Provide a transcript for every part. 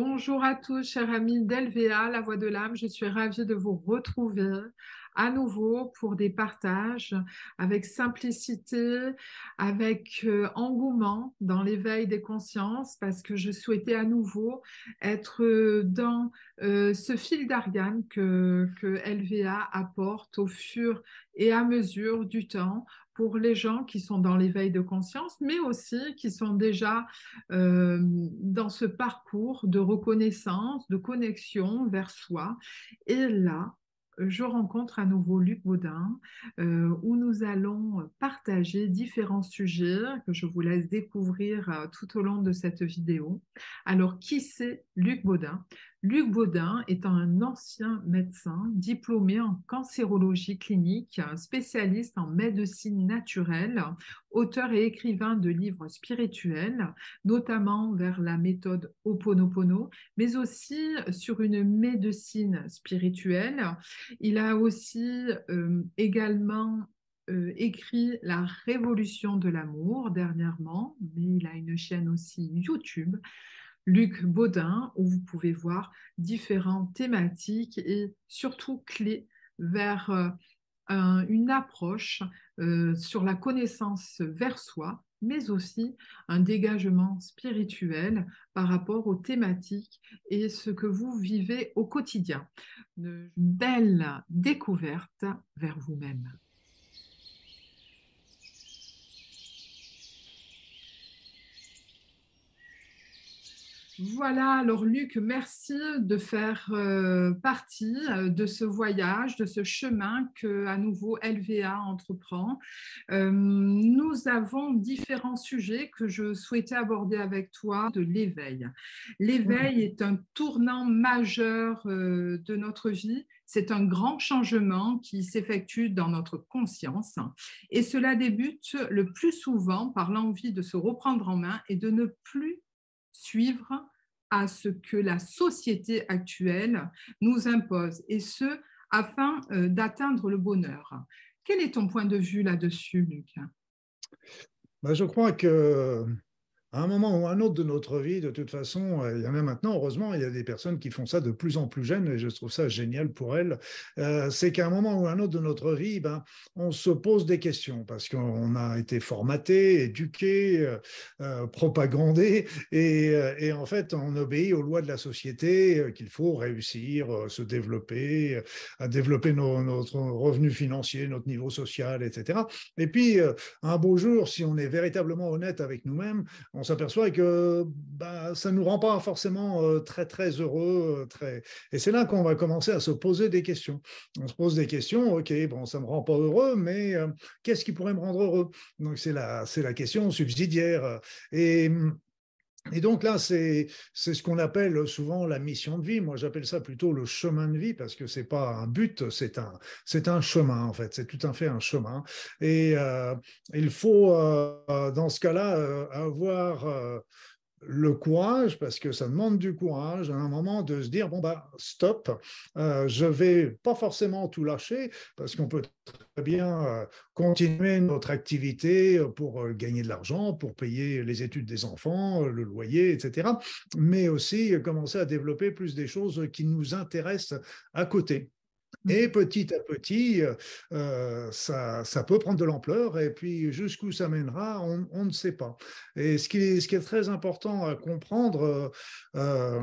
Bonjour à tous, chers amis d'LVA, la voix de l'âme. Je suis ravie de vous retrouver à nouveau pour des partages avec simplicité, avec euh, engouement dans l'éveil des consciences, parce que je souhaitais à nouveau être dans euh, ce fil d'argane que, que LVA apporte au fur et à mesure du temps pour les gens qui sont dans l'éveil de conscience, mais aussi qui sont déjà euh, dans ce parcours de reconnaissance, de connexion vers soi. Et là, je rencontre à nouveau Luc Baudin, euh, où nous allons partager différents sujets que je vous laisse découvrir euh, tout au long de cette vidéo. Alors, qui c'est Luc Baudin? Luc Baudin étant un ancien médecin diplômé en cancérologie clinique, spécialiste en médecine naturelle, auteur et écrivain de livres spirituels, notamment vers la méthode Oponopono, mais aussi sur une médecine spirituelle. Il a aussi euh, également euh, écrit La Révolution de l'amour dernièrement, mais il a une chaîne aussi YouTube Luc Baudin, où vous pouvez voir différentes thématiques et surtout clés vers euh, une approche euh, sur la connaissance vers soi, mais aussi un dégagement spirituel par rapport aux thématiques et ce que vous vivez au quotidien. Une belle découverte vers vous-même. Voilà, alors Luc, merci de faire euh, partie euh, de ce voyage, de ce chemin que à nouveau LVA entreprend. Euh, nous avons différents sujets que je souhaitais aborder avec toi de l'éveil. L'éveil est un tournant majeur de notre vie. C'est un grand changement qui s'effectue dans notre conscience et cela débute le plus souvent par l'envie de se reprendre en main et de ne plus suivre à ce que la société actuelle nous impose, et ce, afin euh, d'atteindre le bonheur. Quel est ton point de vue là-dessus, Luc? Ben, Je crois que à un moment ou un autre de notre vie, de toute façon, euh, il y en a maintenant, heureusement, il y a des personnes qui font ça de plus en plus jeunes, et je trouve ça génial pour elles, euh, c'est qu'à un moment ou un autre de notre vie, ben, on se pose des questions, parce qu'on a été formaté, éduqué, euh, propagandé, et, en fait, on obéit aux lois de la société, qu'il faut réussir, se développer, à développer notre revenu financier, notre niveau social, etc. Et puis, un beau jour, si on est véritablement honnête avec nous-mêmes, on s'aperçoit que bah, ça ne nous rend pas forcément euh, très, très heureux. Euh, très... Et c'est là qu'on va commencer à se poser des questions. On se pose des questions, OK, bon, ça ne me rend pas heureux, mais euh, qu'est-ce qui pourrait me rendre heureux? Donc, c'est la, la question subsidiaire. Et et donc là, c'est ce qu'on appelle souvent la mission de vie. Moi, j'appelle ça plutôt le chemin de vie parce que c'est pas un but, c'est un, c'est un chemin en fait. C'est tout à fait un chemin. Et euh, il faut, euh, dans ce cas-là, euh, avoir le courage, parce que ça demande du courage à un moment de se dire bon bah stop, euh, je vais pas forcément tout lâcher parce qu'on peut très bien euh, continuer notre activité pour euh, gagner de l'argent, pour payer les études des enfants, le loyer, etc. Mais aussi commencer à développer plus des choses qui nous intéressent à côté. Et petit à petit, euh, ça, ça, peut prendre de l'ampleur et puis jusqu'où ça mènera, on, ne sait pas. Et ce qui, est, ce qui est très important à comprendre, euh,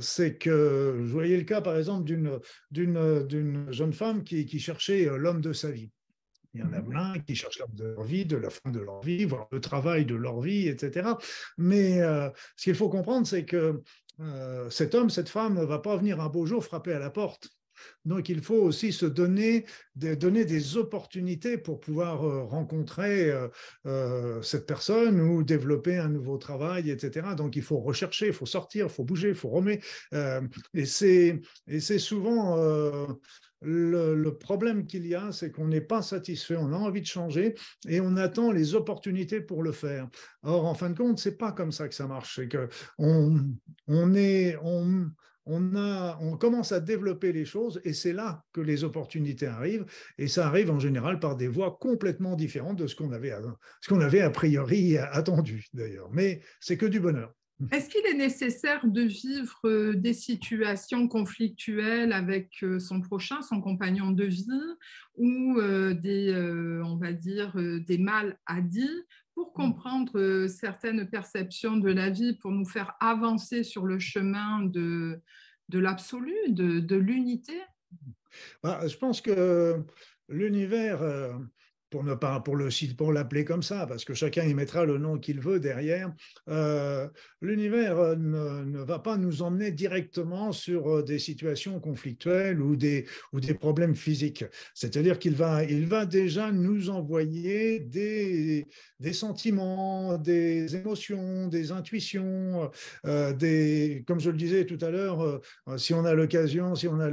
c'est que je voyais le cas par exemple d'une jeune femme qui, qui cherchait l'homme de sa vie. Il y en a mmh plein qui cherchent l'homme de leur vie, de la fin de leur vie, voire le travail de leur vie, etc. Mais euh, ce qu'il faut comprendre, c'est que cet homme, cette femme ne va pas venir un beau jour frapper à la porte. Donc, il faut aussi se donner, donner des opportunités pour pouvoir euh, rencontrer euh, euh, cette personne ou développer un nouveau travail, etc. Donc, il faut rechercher, il faut sortir, il faut bouger, il faut remettre. et c'est souvent le, problème qu'il y a, c'est qu'on n'est pas satisfait, on a envie de changer et on attend les opportunités pour le faire. Or, en fin de compte, c'est pas comme ça que ça marche. C'est que on, on est, on, on, a, on commence à développer les choses et c'est là que les opportunités arrivent. Et ça arrive en général par des voies complètement différentes de ce qu'on avait, avait a priori attendu d'ailleurs. Mais c'est que du bonheur. Est-ce qu'il est nécessaire de vivre euh, des situations conflictuelles avec euh, son prochain, son compagnon de vie, ou euh, des, on va dire, des mal à dire pour mm. comprendre certaines perceptions de la vie, pour nous faire avancer sur le chemin de, de l'absolu, de, de l'unité bah, Je pense que l'univers pour ne pas pour le pour l'appeler comme ça, parce que chacun y mettra le nom qu'il veut derrière. Euh, l'univers euh, ne, va pas nous emmener directement sur euh, des situations conflictuelles ou des ou des problèmes physiques. C'est-à-dire qu'il va il va déjà nous envoyer des des sentiments, des émotions, des intuitions, des comme je le disais tout à l'heure, si on a l'occasion, si on a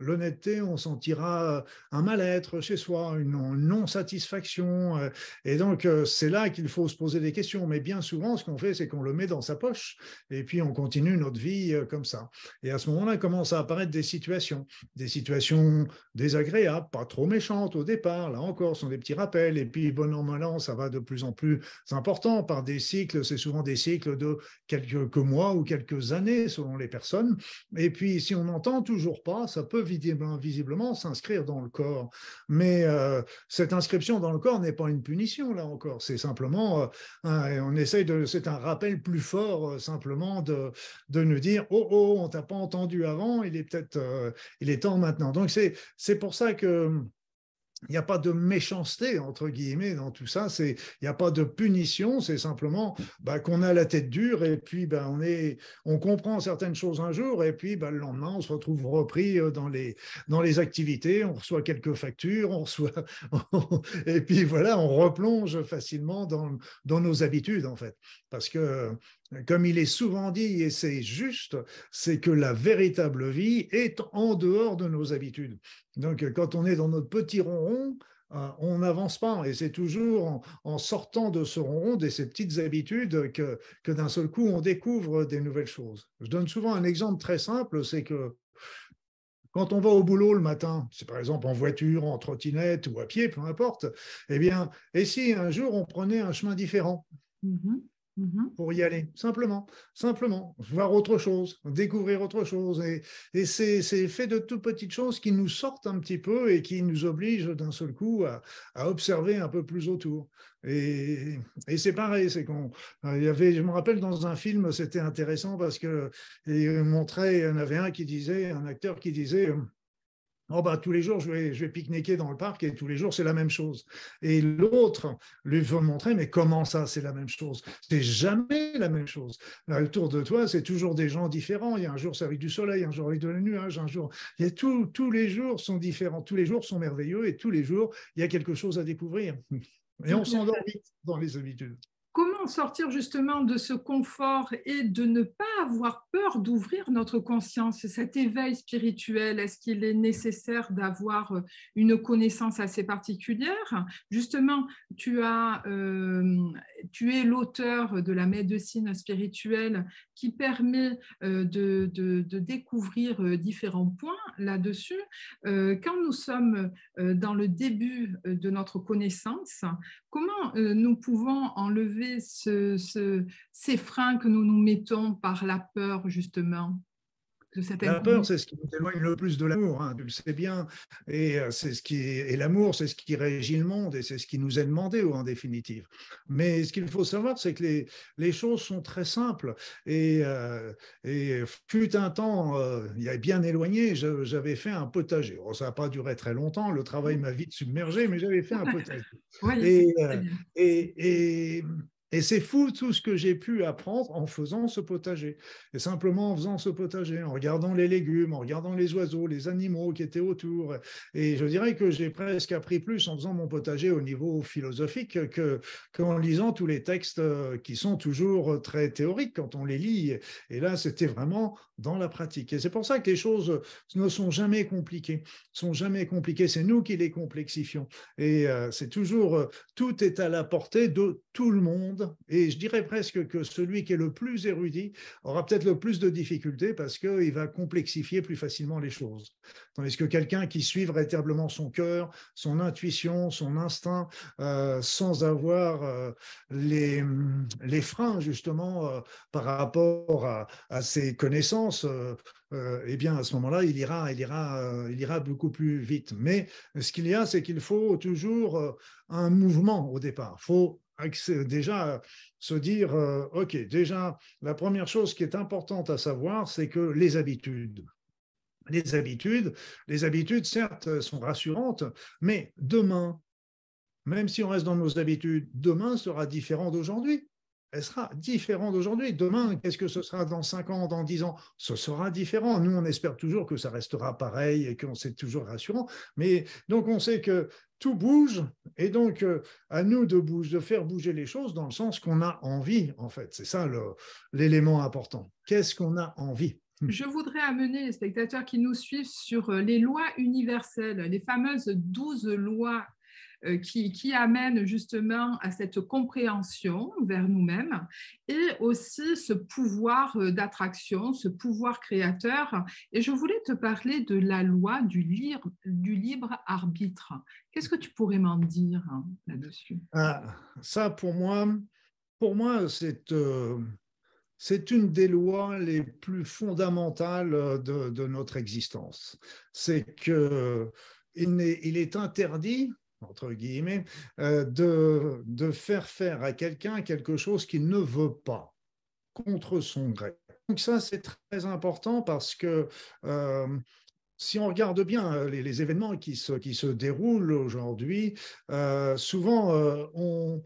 l'honnêteté, on sentira un mal-être chez soi, une, une non-satisfaction. Euh, et donc, euh, c'est là qu'il faut se poser des questions. Mais bien souvent, ce qu'on fait, c'est qu'on le met dans sa poche et puis on continue notre vie euh, comme ça. Et à ce moment-là, commencent à apparaître des situations, des situations désagréables, pas trop méchantes au départ. Là encore, ce sont des petits rappels. Et puis, bon an, mal an, ça va de plus en plus important par des cycles. C'est souvent des cycles de quelques mois ou quelques années selon les personnes. Et puis, si on n'entend toujours pas, ça peut visiblement, s'inscrire dans le corps. Mais cette inscription dans le corps n'est pas une punition, là encore. C'est simplement, euh, on essaye de, c'est un rappel plus fort, euh, simplement, de, de nous dire, oh, oh, on t'a pas entendu avant, il est peut-être, euh, il est temps maintenant. Donc, c'est, c'est pour ça que il n'y a pas de méchanceté, entre guillemets, dans tout ça. Il n'y a pas de punition, c'est simplement bah, qu'on a la tête dure et puis bah, on, est, on comprend certaines choses un jour et puis bah, le lendemain, on se retrouve repris euh, dans les, dans les activités, on reçoit quelques factures, on reçoit... et puis voilà, on replonge facilement dans, dans nos habitudes, en fait. Parce que comme il est souvent dit, et c'est juste, c'est que la véritable vie est en dehors de nos habitudes. Donc, quand on est dans notre petit ronron, euh, on n'avance pas. Et c'est toujours en, sortant de ce ronron, de ces petites habitudes, que, que d'un seul coup, on découvre des nouvelles choses. Je donne souvent un exemple très simple, c'est que quand on va au boulot le matin, c'est par exemple en voiture, en trottinette ou à pied, peu importe, eh bien, et si un jour on prenait un chemin différent? Mm-hmm. Mhm. pour y aller, simplement, simplement, voir autre chose, découvrir autre chose. Et, et c'est fait de toutes petites choses qui nous sortent un petit peu et qui nous obligent d'un seul coup à, à, observer un peu plus autour. Et, et c'est pareil, c'est qu'on, y avait, je me rappelle dans un film, c'était intéressant parce que il montrait, il y en avait un qui disait, un acteur qui disait, Oh bah, tous les jours, je vais, je vais pique-niquer dans le parc et tous les jours, c'est la même chose. Et l'autre lui veut montrer, mais comment ça, c'est la même chose? C'est jamais la même chose. Là, autour de toi, c'est toujours des gens différents. Il y a un jour, c'est avec du soleil, un jour avec de la nuage, un jour. Il y a tout, tous les jours sont différents, tous les jours sont merveilleux et tous les jours, il y a quelque chose à découvrir. Et on s'endort vite dans les habitudes sortir justement de ce confort et de ne pas avoir peur d'ouvrir notre conscience, cet éveil spirituel Est-ce qu'il est nécessaire d'avoir euh, une connaissance assez particulière? Justement, tu, as, euh, tu es l'auteur de la médecine spirituelle qui permet euh, de, de, découvrir différents points là-dessus. Quand nous sommes dans le début de notre connaissance, comment nous pouvons enlever ces freins que nous nous mettons par la peur, justement? La peur, c'est ce qui nous éloigne le plus de l'amour, hein, tu le sais bien. Et, euh, c'est ce qui et l'amour, c'est ce qui régit le monde et c'est ce qui nous est demandé en définitive. Mais ce qu'il faut savoir, c'est que les, les, choses sont très simples. Et, euh, et fut un temps, euh, il y a bien éloigné, j'avais fait un potager. ça n'a pas duré très longtemps, le travail m'a vite submergé, mais j'avais fait un potager. et, et, et et c'est fou tout ce que j'ai pu apprendre en faisant ce potager. Et simplement en faisant ce potager, en regardant les légumes, en regardant les oiseaux, les animaux qui étaient autour. Et je dirais que j'ai presque appris plus en faisant mon potager au niveau philosophique que, qu'en lisant tous les textes euh, qui sont toujours très théoriques quand on les lit. Et là, c'était vraiment dans la pratique. Et c'est pour ça que les choses ne sont jamais compliquées. Sont jamais compliquées. C'est nous qui les complexifions. Et euh, c'est toujours, euh, tout est à la portée de tout le monde et je dirais presque que celui qui est le plus érudit aura peut-être le plus de difficultés parce qu'il va complexifier plus facilement les choses. Tandis que quelqu'un qui suit véritablement son cœur, son intuition, son instinct, euh, sans avoir euh, les, freins justement euh, par rapport à, à ses connaissances, eh bien à ce moment-là, il ira, il, ira, il ira beaucoup plus vite. Mais ce qu'il y a, c'est qu'il faut toujours un mouvement au départ. Il faut déjà se dire, OK, déjà, la première chose qui est importante à savoir, c'est que les habitudes, les habitudes, les habitudes, certes, sont rassurantes, mais demain, même si on reste dans nos habitudes, demain sera différent d'aujourd'hui elle sera différente d'aujourd'hui. Demain, qu'est-ce que ce sera dans 5 ans, dans 10 ans? Ce sera différent. Nous, on espère toujours que ça restera pareil et qu'on c'est toujours rassurant. Mais donc, on sait que tout bouge et donc euh, à nous de, de faire bouger les choses dans le sens qu'on a envie, en fait. C'est ça l'élément important. Qu'est-ce qu'on a envie? Je voudrais amener les spectateurs qui nous suivent sur euh, les lois universelles, les fameuses 12 lois qui, qui amène justement à cette compréhension vers nous-mêmes et aussi ce pouvoir euh, d'attraction, ce pouvoir créateur. Et je voulais te parler de la loi du libre, arbitre. Qu'est-ce que tu pourrais m'en dire hein, là-dessus? Ah, Ça, pour moi, pour moi c'est euh, c'est une des lois les plus fondamentales de, de notre existence. C'est que il est, il est interdit entre guillemets, euh, de, de faire faire à quelqu'un quelque chose qu'il ne veut pas, contre son gré. Donc ça, c'est très important parce que euh, si on regarde bien euh, les, événements qui se, qui se déroulent aujourd'hui, souvent on,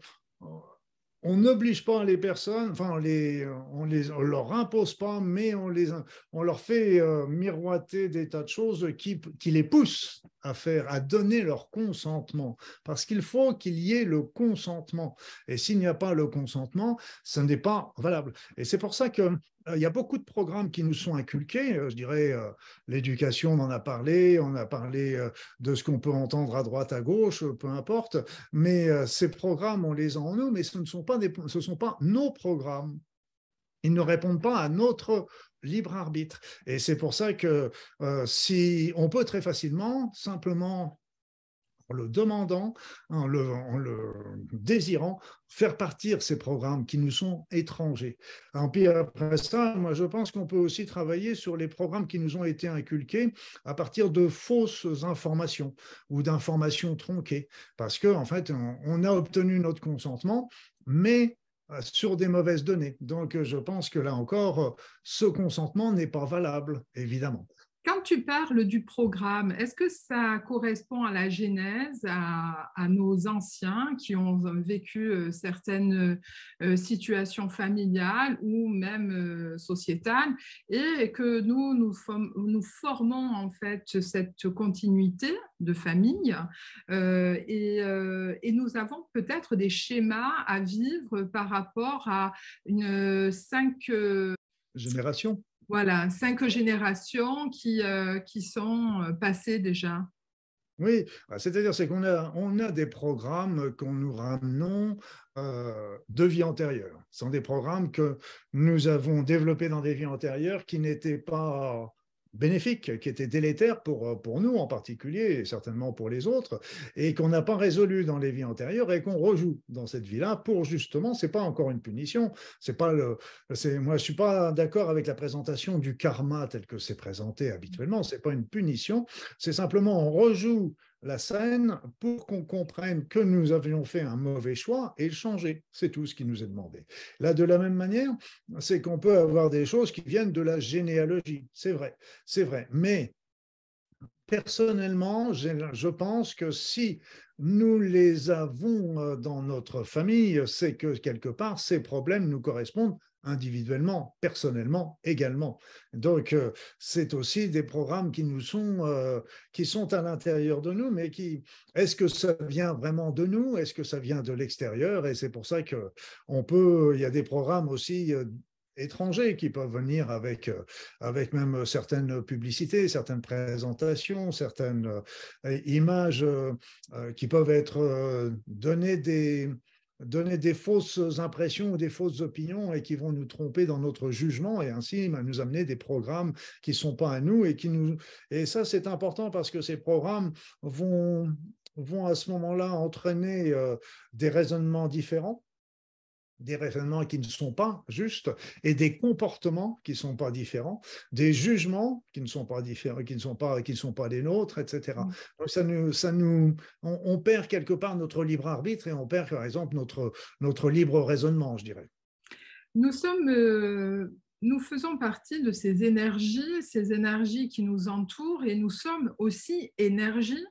on n'oblige pas les personnes, enfin, on les, on les, leur impose pas, mais on, les, on leur fait miroiter des tas de choses qui, qui les poussent à faire, à donner leur consentement, parce qu'il faut qu'il y ait le consentement. Et s'il n'y a pas le consentement, ce n'est pas valable. Et c'est pour ça que euh, il y a beaucoup de programmes qui nous sont inculqués. Euh, je dirais, euh, l'éducation, on en a parlé, on a parlé de ce qu'on peut entendre à droite, à gauche, peu importe. Mais ces programmes, on les a en nous, mais ce ne sont pas, des, ce sont pas nos programmes. Ils ne répondent pas à notre libre arbitre. Et c'est pour ça que euh, si on peut très facilement, simplement en le demandant, en le, désirant, faire partir ces programmes qui nous sont étrangers. En puis après ça, moi je pense qu'on peut aussi travailler sur les programmes qui nous ont été inculqués à partir de fausses informations ou d'informations tronquées, parce que en fait on a obtenu notre consentement, mais sur des mauvaises données. Donc, je pense que là encore, ce consentement n'est pas valable, évidemment. Quand tu parles du programme, est-ce que ça correspond à la genèse, à, nos anciens qui ont vécu euh, certaines euh, situations familiales ou même euh, sociétales et que nous, nous, formons en fait cette continuité de famille et, et, nous avons peut-être des schémas à vivre par rapport à une cinq générations voilà, cinq générations qui, euh, qui sont euh, passées déjà. Oui, bah, c'est-à-dire c'est qu'on a, on a des programmes qu'on nous ramenons euh, de vie antérieure. Ce sont des programmes que nous avons développés dans des vies antérieures qui n'étaient pas bénéfique, qui était délétère pour, euh, pour nous en particulier, et certainement pour les autres, et qu'on n'a pas résolu dans les vies antérieures et qu'on rejoue dans cette vie-là pour justement, c'est pas encore une punition, c'est pas le, c'est, moi je suis pas d'accord avec la présentation du karma tel que c'est présenté habituellement, c'est pas une punition, c'est simplement on rejoue la scène pour qu'on comprenne que nous avions fait un mauvais choix et le changer. C'est tout ce qui nous est demandé. Là, de la même manière, c'est qu'on peut avoir des choses qui viennent de la généalogie. C'est vrai, c'est vrai. Mais personnellement, je pense que si nous les avons euh, dans notre famille, c'est que quelque part, ces problèmes nous correspondent individuellement, personnellement également. Donc, euh, c'est aussi des programmes qui nous sont, euh, qui sont à l'intérieur de nous, mais qui, est-ce que ça vient vraiment de nous? Est-ce que ça vient de l'extérieur? Et c'est pour ça que on peut, il y a des programmes aussi euh, étrangers qui peuvent venir avec, avec même certaines publicités, certaines présentations, certaines images qui peuvent être données des, donner des fausses impressions ou des fausses opinions et qui vont nous tromper dans notre jugement et ainsi bah, nous amener des programmes qui ne sont pas à nous et qui nous ça c'est important parce que ces programmes vont vont à ce moment-là entraîner euh, des raisonnements différents des raisonnements qui ne sont pas justes et des comportements qui ne sont pas différents, des jugements qui ne sont pas différents, qui ne sont pas, qui ne sont pas les nôtres, etc. Mm. Donc ça nous, ça nous, on, perd quelque part notre libre arbitre et on perd par exemple notre, notre libre raisonnement, je dirais. Nous sommes, euh, nous faisons partie de ces énergies, ces énergies qui nous entourent et nous sommes aussi énergie.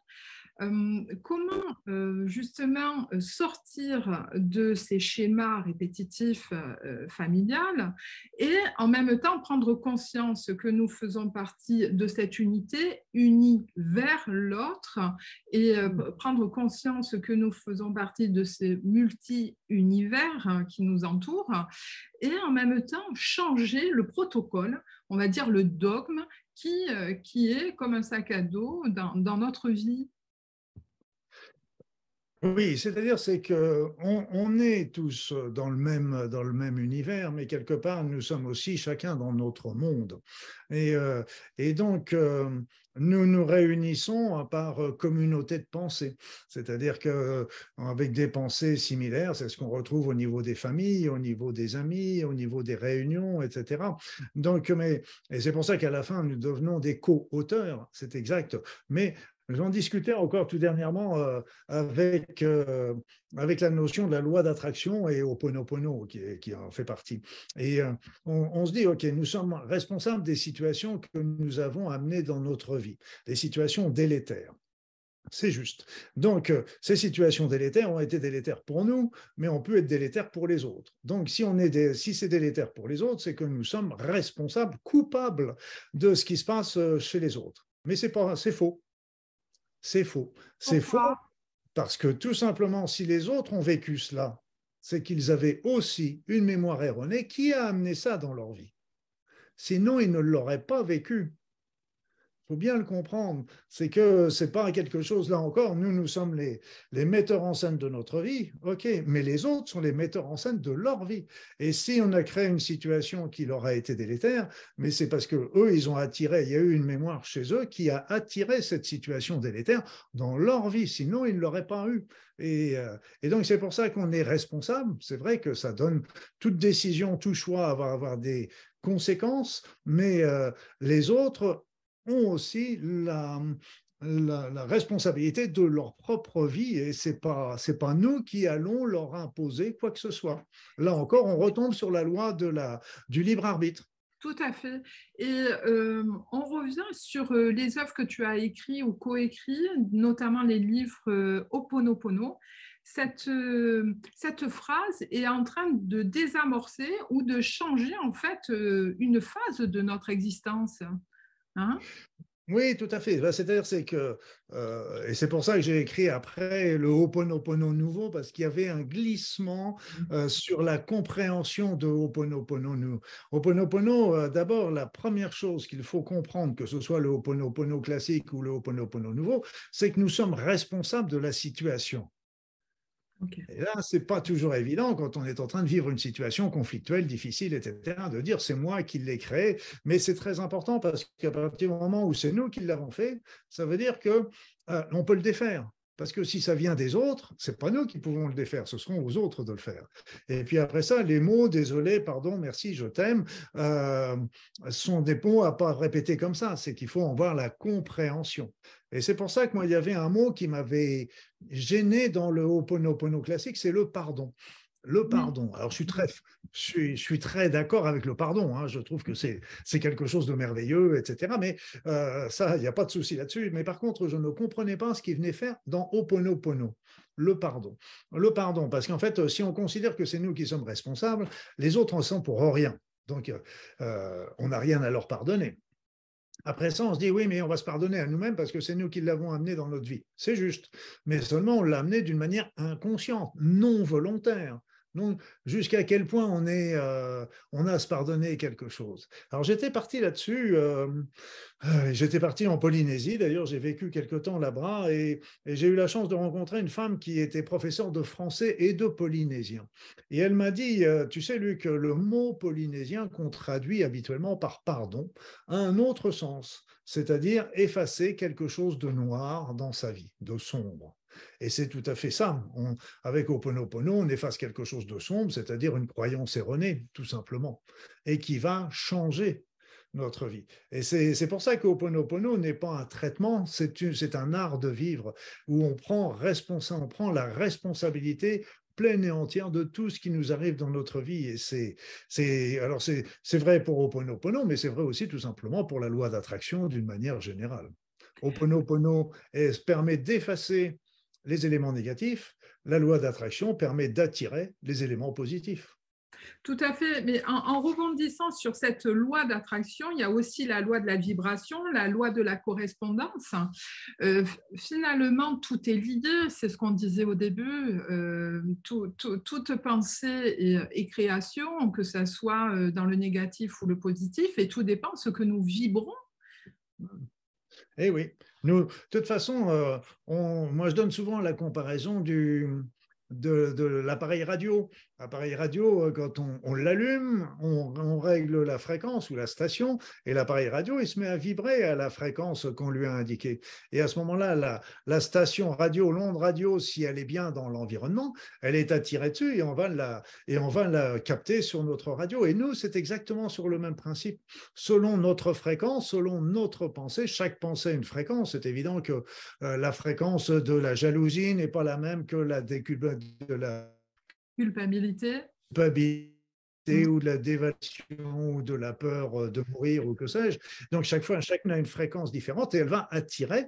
Euh, comment euh, justement sortir de ces schémas répétitifs euh, familiales et en même temps prendre conscience que nous faisons partie de cette unité unie vers l'autre et mmh. prendre conscience que nous faisons partie de ces multi-univers hein, qui nous entourent et en même temps changer le protocole, on va dire le dogme qui, qui est comme un sac à dos dans, dans notre vie oui, c'est-à-dire c'est que est tous dans le même dans le même univers, mais quelque part nous sommes aussi chacun dans notre monde, et, euh, et donc euh, nous nous réunissons par communauté de pensée, c'est-à-dire que avec des pensées similaires, c'est ce qu'on retrouve au niveau des familles, au niveau des amis, au niveau des réunions, etc. Donc, mais et c'est pour ça qu'à la fin nous devenons des co-auteurs, c'est exact, mais J'en discutais encore tout dernièrement euh, avec, euh, avec la notion de la loi d'attraction et Oponopono qui, qui en fait partie. Et euh, on, se dit, OK, nous sommes responsables des situations que nous avons amenées dans notre vie, des situations délétères. C'est juste. Donc, ces situations délétères ont été délétères pour nous, mais on peut être délétères pour les autres. Donc, si, si c'est délétère pour les autres, c'est que nous sommes responsables, coupables de ce qui se passe chez les autres. Mais c'est pas, c'est faux. C'est faux. C'est faux parce que tout simplement, si les autres ont vécu cela, c'est qu'ils avaient aussi une mémoire erronée qui a amené ça dans leur vie. Sinon, ils ne l'auraient pas vécu faut bien le comprendre. C'est que c'est pas quelque chose, là encore, nous, nous sommes les, metteurs en scène de notre vie, ok, mais les autres sont les metteurs en scène de leur vie. Et si on a créé une situation qui leur a été délétère, mais c'est parce que eux, ils ont attiré, il y a eu une mémoire chez eux qui a attiré cette situation délétère dans leur vie, sinon ils ne l'auraient pas eu. Et, euh, et donc c'est pour ça qu'on est responsable. C'est vrai que ça donne toute décision, tout choix va avoir des conséquences, mais euh, les autres ont aussi la, responsabilité de leur propre vie et ce n'est pas, pas nous qui allons leur imposer quoi que ce soit. Là encore, on retombe sur la loi de la, du libre arbitre. Tout à fait. Et euh, on revient sur euh, les œuvres que tu as écrites ou coécrites, notamment les livres euh, Oponopono. Cette, cette phrase est en train de désamorcer ou de changer en fait une phase de notre existence. Hein? Oui, tout à fait. Bah, c'est-à-dire, c'est que, euh, et c'est pour ça que j'ai écrit après le Ho'oponopono nouveau, parce qu'il y avait un glissement mmh. euh, sur la compréhension de Ho'oponopono nouveau. Ho'oponopono, euh, d'abord, la première chose qu'il faut comprendre, que ce soit le Ho'oponopono classique ou le Ho'oponopono nouveau, c'est que nous sommes responsables de la situation. Et là, c'est pas toujours évident quand on est en train de vivre une situation conflictuelle, difficile, etc., de dire c'est moi qui l'ai créé, mais c'est très important parce qu'à partir du moment où c'est nous qui l'avons fait, ça veut dire que euh, on peut le défaire. Parce que si ça vient des autres, c'est pas nous qui pouvons le défaire, ce seront aux autres de le faire. Et puis après ça, les mots désolé, pardon, merci, je t'aime, euh, sont des mots à pas répéter comme ça. C'est qu'il faut en voir la compréhension. Et c'est pour ça que moi, il y avait un mot qui m'avait gêné dans le Ho'oponopono classique, c'est le pardon. Le pardon. Alors, je suis très, je suis, très d'accord avec le pardon. Hein. Je trouve que c'est quelque chose de merveilleux, etc. Mais euh, ça, il n'y a pas de souci là-dessus. Mais par contre, je ne comprenais pas ce qu'il venait faire dans Oponopono, le pardon. Le pardon, parce qu'en fait, si on considère que c'est nous qui sommes responsables, les autres en sont pour rien. Donc, euh, on n'a rien à leur pardonner. Après ça, on se dit oui, mais on va se pardonner à nous-mêmes parce que c'est nous qui l'avons amené dans notre vie. C'est juste. Mais seulement on l'a amené d'une manière inconsciente, non volontaire. Non, jusqu'à quel point on, est, euh, on a à se pardonner quelque chose. Alors j'étais parti là-dessus, euh, euh, j'étais parti en Polynésie, d'ailleurs j'ai vécu quelque temps là-bas et, j'ai eu la chance de rencontrer une femme qui était professeure de français et de polynésien. Et elle m'a dit, tu sais Luc, le mot polynésien qu'on traduit habituellement par pardon a un autre sens, c'est-à-dire effacer quelque chose de noir dans sa vie, de sombre. Et c'est tout à fait ça. On, avec Oponopono, on efface quelque chose de sombre, c'est-à-dire une croyance erronée, tout simplement, et qui va changer notre vie. Et c'est pour ça qu'Oponopono n'est pas un traitement, c'est un art de vivre où on prend, on prend la responsabilité pleine et entière de tout ce qui nous arrive dans notre vie. Et c'est, alors c'est, vrai pour Oponopono, mais c'est vrai aussi tout simplement pour la loi d'attraction d'une manière générale. Oponopono permet d'effacer les éléments négatifs, la loi d'attraction permet d'attirer les éléments positifs. Tout à fait, mais en, rebondissant sur cette loi d'attraction, il y a aussi la loi de la vibration, la loi de la correspondance. Euh, finalement, tout est lié, c'est ce qu'on disait au début, euh, toute pensée et, et, création, que ce soit euh, dans le négatif ou le positif, et tout dépend de ce que nous vibrons. Eh oui, nous, de toute façon, euh, moi je donne souvent la comparaison de, l'appareil radio. L'appareil radio, euh, quand on, l'allume, on, règle la fréquence ou la station, et l'appareil radio, il se met à vibrer à la fréquence qu'on lui a indiquée. Et à ce moment-là, la, station radio, l'onde radio, si elle est bien dans l'environnement, elle est attirée dessus et on, va la, et on va la capter sur notre radio. Et nous, c'est exactement sur le même principe. Selon notre fréquence, selon notre pensée, chaque pensée a une fréquence. C'est évident que euh, la fréquence de la jalousie n'est pas la même que la déculpabilité de la culpabilité, culpabilité ou de la dévaluation ou de la peur euh, de mourir ou que sais-je. Donc chaque fois, chacune a une fréquence différente et elle va attirer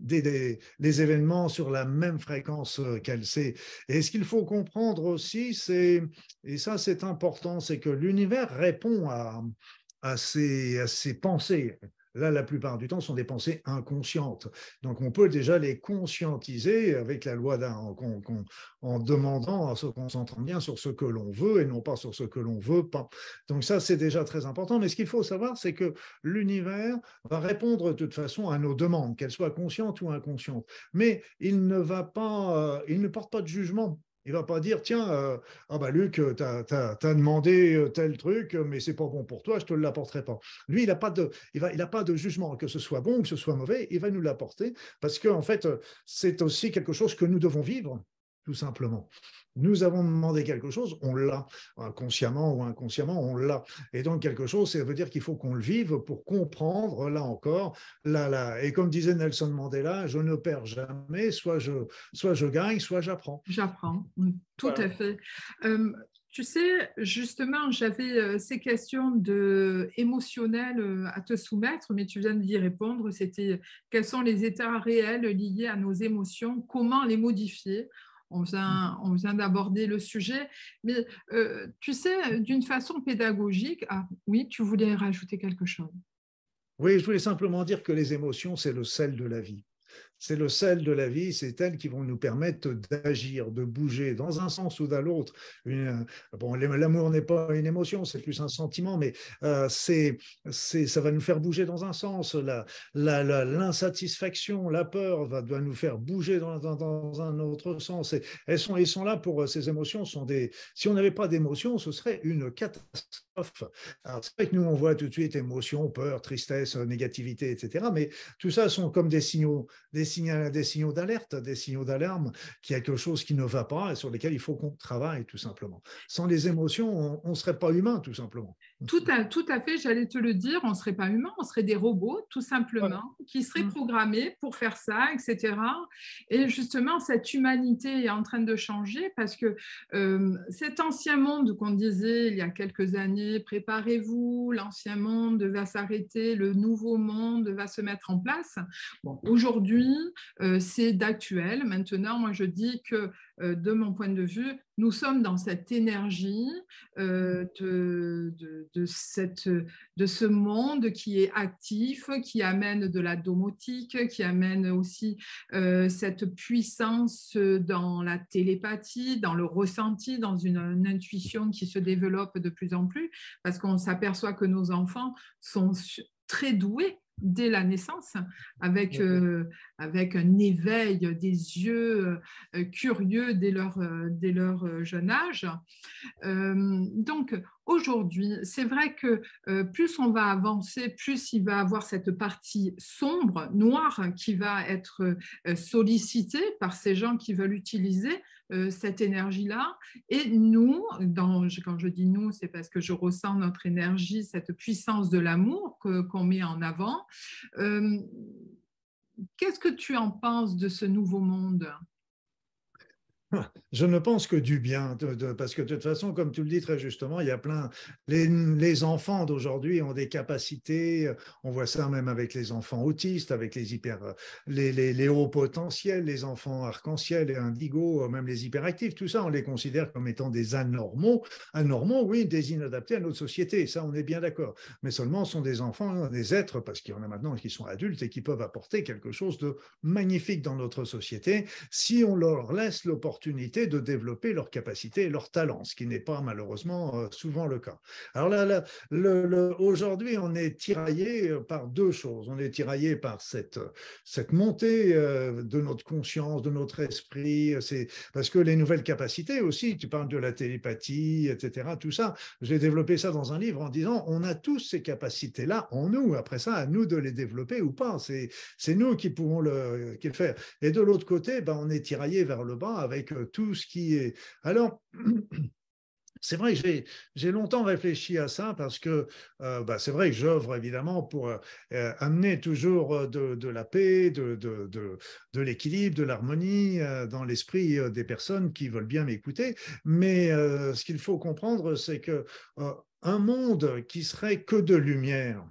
des, des, événements sur la même fréquence euh, qu'elle sait. Et ce qu'il faut comprendre aussi, c'est, et ça c'est important, c'est que l'univers répond à, à, ses, à ses pensées. Là, la plupart du temps, sont des pensées inconscientes. Donc, on peut déjà les conscientiser avec la loi d'un, en, demandant, en se concentrant bien sur ce que l'on veut et non pas sur ce que l'on veut pas. Donc, ça, c'est déjà très important. Mais ce qu'il faut savoir, c'est que l'univers va répondre de toute façon à nos demandes, qu'elles soient conscientes ou inconscientes. Mais il ne va pas, euh, il ne porte pas de jugement. Il va pas dire, tiens, euh, ah bah Luc, tu as, demandé euh, tel truc, mais c'est pas bon pour toi, je te l'apporterai pas. Lui, il n'a pas de jugement, que ce soit bon ou que ce soit mauvais, il va nous l'apporter, parce qu'en en fait, c'est aussi quelque chose que nous devons vivre, tout simplement nous avons demandé quelque chose, on l'a, consciemment ou inconsciemment, on l'a. Et donc quelque chose, ça veut dire qu'il faut qu'on le vive pour comprendre, là encore, là, là. Et comme disait Nelson Mandela, je ne perds jamais, soit je, soit je gagne, soit j'apprends. J'apprends, tout à fait. Euh, tu sais, justement, j'avais euh, ces questions de émotionnelles euh, à te soumettre, mais tu viens d'y répondre. C'était quels sont les états réels liés à nos émotions, comment les modifier? On vient, on vient d'aborder le sujet. Mais euh, tu sais, d'une façon pédagogique, ah oui, tu voulais rajouter quelque chose. Oui, je voulais simplement dire que les émotions, c'est le sel de la vie c'est le sel de la vie, c'est elles qui vont nous permettre d'agir, de bouger dans un sens ou dans l'autre. Bon, l'amour n'est pas une émotion, c'est plus un sentiment, mais euh, c'est, ça va nous faire bouger dans un sens. L'insatisfaction, la, peur va, doit nous faire bouger dans, un autre sens. Elles, sont, là pour ces émotions. Si on n'avait pas d'émotions, ce serait une catastrophe. C'est vrai que nous, on voit tout de suite émotion, peur, tristesse, négativité, etc. Mais tout ça sont comme des signaux signaux, des signaux d'alerte, des signaux d'alarme, qu'il y a quelque chose qui ne va pas et sur lesquels il faut qu'on travaille tout simplement. Sans les émotions, on ne serait pas humain tout simplement. Tout à, tout à fait, j'allais te le dire, on ne serait pas humain, on serait des robots tout simplement, qui seraient mmh. programmés pour faire ça, etc. Et justement, cette humanité est en train de changer parce que euh, cet ancien monde qu'on disait il y a quelques années, préparez-vous, l'ancien monde va s'arrêter, le nouveau monde va se mettre en place. Bon, aujourd'hui, c'est d'actuel. Maintenant, moi, je dis que de mon point de vue, nous sommes dans cette énergie de, de, ce monde qui est actif, qui amène de la domotique, qui amène aussi cette puissance dans la télépathie, dans le ressenti, dans une intuition qui se développe de plus en plus, parce qu'on s'aperçoit que nos enfants sont très doués dès la naissance, avec, euh, avec un éveil des yeux euh, curieux dès leur, euh, dès leur jeune âge. donc, aujourd'hui, c'est vrai que plus on va avancer, plus il va avoir cette partie sombre, noire, qui va être sollicitée par ces gens qui veulent utiliser cette énergie-là. Et nous, quand je dis nous, c'est parce que je ressens notre énergie, cette puissance de l'amour qu'on met en avant. Qu'est-ce que tu en penses de ce nouveau monde? Je ne pense que du bien, parce que de toute façon, comme tu le dis très justement, il y a plein. Les, enfants d'aujourd'hui ont des capacités. On voit ça même avec les enfants autistes, avec les hyper, les, les, hauts potentiels, les enfants arc-en-ciel et indigo, même les hyperactifs. Tout ça, on les considère comme étant des anormaux. Anormaux, oui, des inadaptés à notre société. Ça, on est bien d'accord. Mais seulement, ce sont des enfants, des êtres, parce qu'il y en a maintenant qui sont adultes et qui peuvent apporter quelque chose de magnifique dans notre société si on leur laisse l'opportunité de développer leurs capacités et leurs talents, ce qui n'est pas malheureusement euh, souvent le cas. Alors là, aujourd'hui, on est tiraillé euh, par deux choses. On est tiraillé par cette, montée euh, de notre conscience, de notre esprit. Parce que les nouvelles capacités aussi, tu parles de la télépathie, etc. Tout ça, j'ai développé ça dans un livre en disant on a tous ces capacités-là en nous. Après ça, à nous de les développer ou pas. C'est nous qui pouvons le, le faire. Et de l'autre côté, ben, on est tiraillé vers le bas avec tout ce qui est. Alors, c'est vrai que j'ai longtemps réfléchi à ça parce que euh, bah, c'est vrai que j'œuvre évidemment pour euh, amener toujours de, la paix, de, l'équilibre, de l'harmonie euh, dans l'esprit des personnes qui veulent bien m'écouter. Mais ce qu'il faut comprendre, c'est que un monde qui serait que de lumière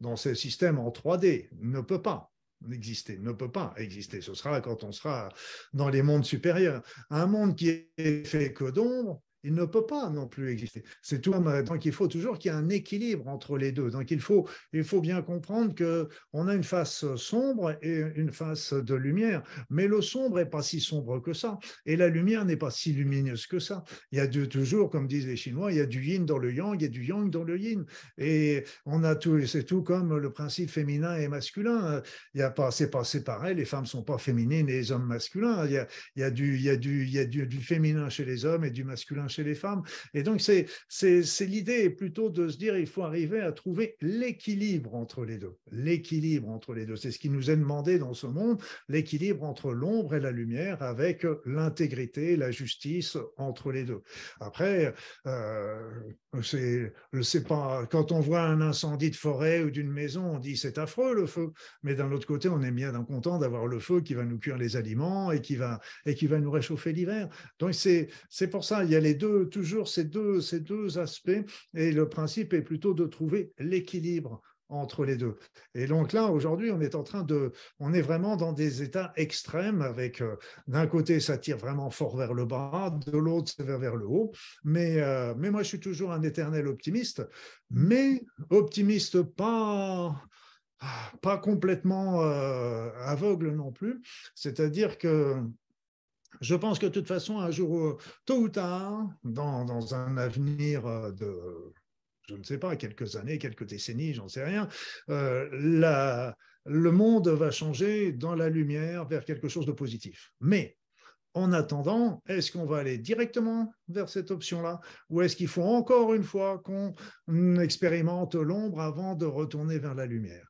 dans ces systèmes en 3D ne peut pas n'exister, ne peut pas exister. Ce sera quand on sera dans les mondes supérieurs. Un monde qui est fait que d'ombre, il ne peut pas non plus exister. C'est tout. Donc il faut toujours qu'il y ait un équilibre entre les deux. Donc il faut, il faut bien comprendre que on a une face sombre et une face de lumière, mais le sombre n'est pas si sombre que ça, et la lumière n'est pas si lumineuse que ça. Il y a toujours, comme disent les Chinois, il y a du yin dans le yang et du yang dans le yin, et on a tout. C'est tout comme le principe féminin et masculin. Il y a pas, c'est pas, pareil. Les femmes sont pas féminines et les hommes masculins. Il y a, il y a du, il y a du, il y a du, du féminin chez les hommes et du masculin chez les femmes. Et donc, c'est, c'est, l'idée plutôt de se dire il faut arriver à trouver l'équilibre entre les deux. L'équilibre entre les deux. C'est ce qui nous est demandé dans ce monde, l'équilibre entre l'ombre et la lumière avec l'intégrité, la justice entre les deux. Après, euh, c'est, c'est pas, quand on voit un incendie de forêt ou d'une maison, on dit c'est affreux le feu. Mais d'un autre côté, on est bien content d'avoir le feu qui va nous cuire les aliments et qui va, et qui va nous réchauffer l'hiver. Donc, c'est, c'est pour ça, il y a les deux, toujours ces deux, ces deux aspects. Et le principe est plutôt de trouver l'équilibre entre les deux. Et donc là, aujourd'hui, on est en train de, on est vraiment dans des états extrêmes avec, euh, d'un côté, ça tire vraiment fort vers le bas, de l'autre, c'est vers, le haut. Mais, euh, mais moi, je suis toujours un éternel optimiste, mais optimiste pas, pas complètement euh, aveugle non plus. C'est-à-dire que je pense que de toute façon, un jour, tôt ou tard, dans, un avenir euh, de, je ne sais pas, quelques années, quelques décennies, j'en sais rien, euh, le monde va changer dans la lumière vers quelque chose de positif. Mais en attendant, est-ce qu'on va aller directement vers cette option-là? Ou est-ce qu'il faut encore une fois qu'on expérimente l'ombre avant de retourner vers la lumière?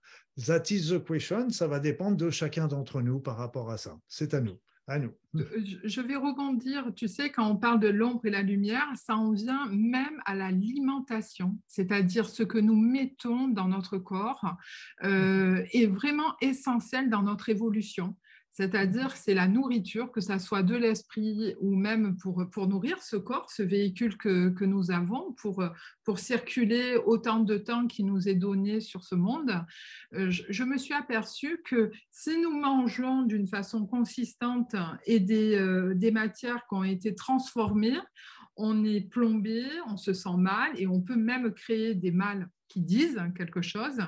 That is the question, ça va dépendre de chacun d'entre nous par rapport à ça. C'est à nous à nous. Je vais rebondir. Tu sais, quand on parle de l'ombre et la lumière, ça en vient même à l'alimentation, c'est-à-dire ce que nous mettons dans notre corps euh, est vraiment essentiel dans notre évolution. C'est-à-dire c'est la nourriture, que ça soit de l'esprit ou même pour, pour nourrir ce corps, ce véhicule que, que nous avons, pour, pour circuler autant de temps qui nous est donné sur ce monde. Euh, je, me suis aperçue que si nous mangeons d'une façon consistante et des, euh, des matières qui ont été transformées, on est plombé, on se sent mal et on peut même créer des mal qui disent quelque chose.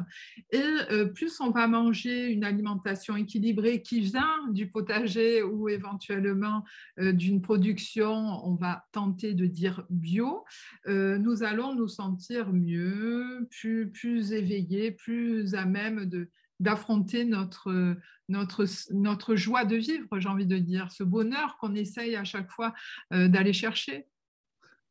Et euh, plus on va manger une alimentation équilibrée qui vient du potager ou éventuellement euh, d'une production, on va tenter de dire bio, euh, nous allons nous sentir mieux, plus, plus éveillés, plus à même de d'affronter notre, notre, notre joie de vivre, j'ai envie de dire, ce bonheur qu'on essaye à chaque fois d'aller chercher.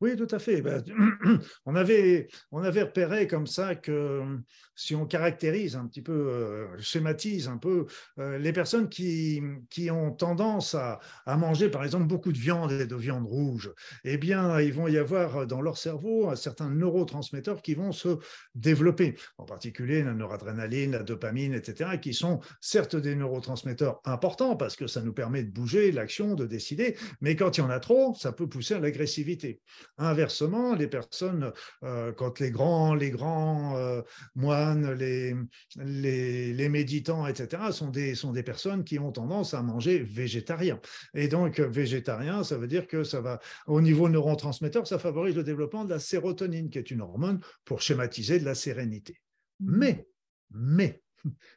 Oui, tout à fait. Ben, on, avait, on avait repéré comme ça que si on caractérise un petit peu, euh, schématise un peu, euh, les personnes qui, qui ont tendance à, à, manger, par exemple, beaucoup de viande et de viande rouge, eh bien, ils vont y avoir dans leur cerveau un certain neurotransmetteurs qui vont se développer, en particulier la noradrénaline, la dopamine, etc., qui sont certes des neurotransmetteurs importants parce que ça nous permet de bouger, l'action, de décider, mais quand il y en a trop, ça peut pousser à l'agressivité. Inversement, les personnes, euh, quand les grands, les grands euh, moines, les, les, méditants, etc., sont des, sont des personnes qui ont tendance à manger végétarien. Et donc, végétarien, ça veut dire que ça va, au niveau neurotransmetteur, ça favorise le développement de la sérotonine, qui est une hormone pour schématiser de la sérénité. Mmh. Mais, mais,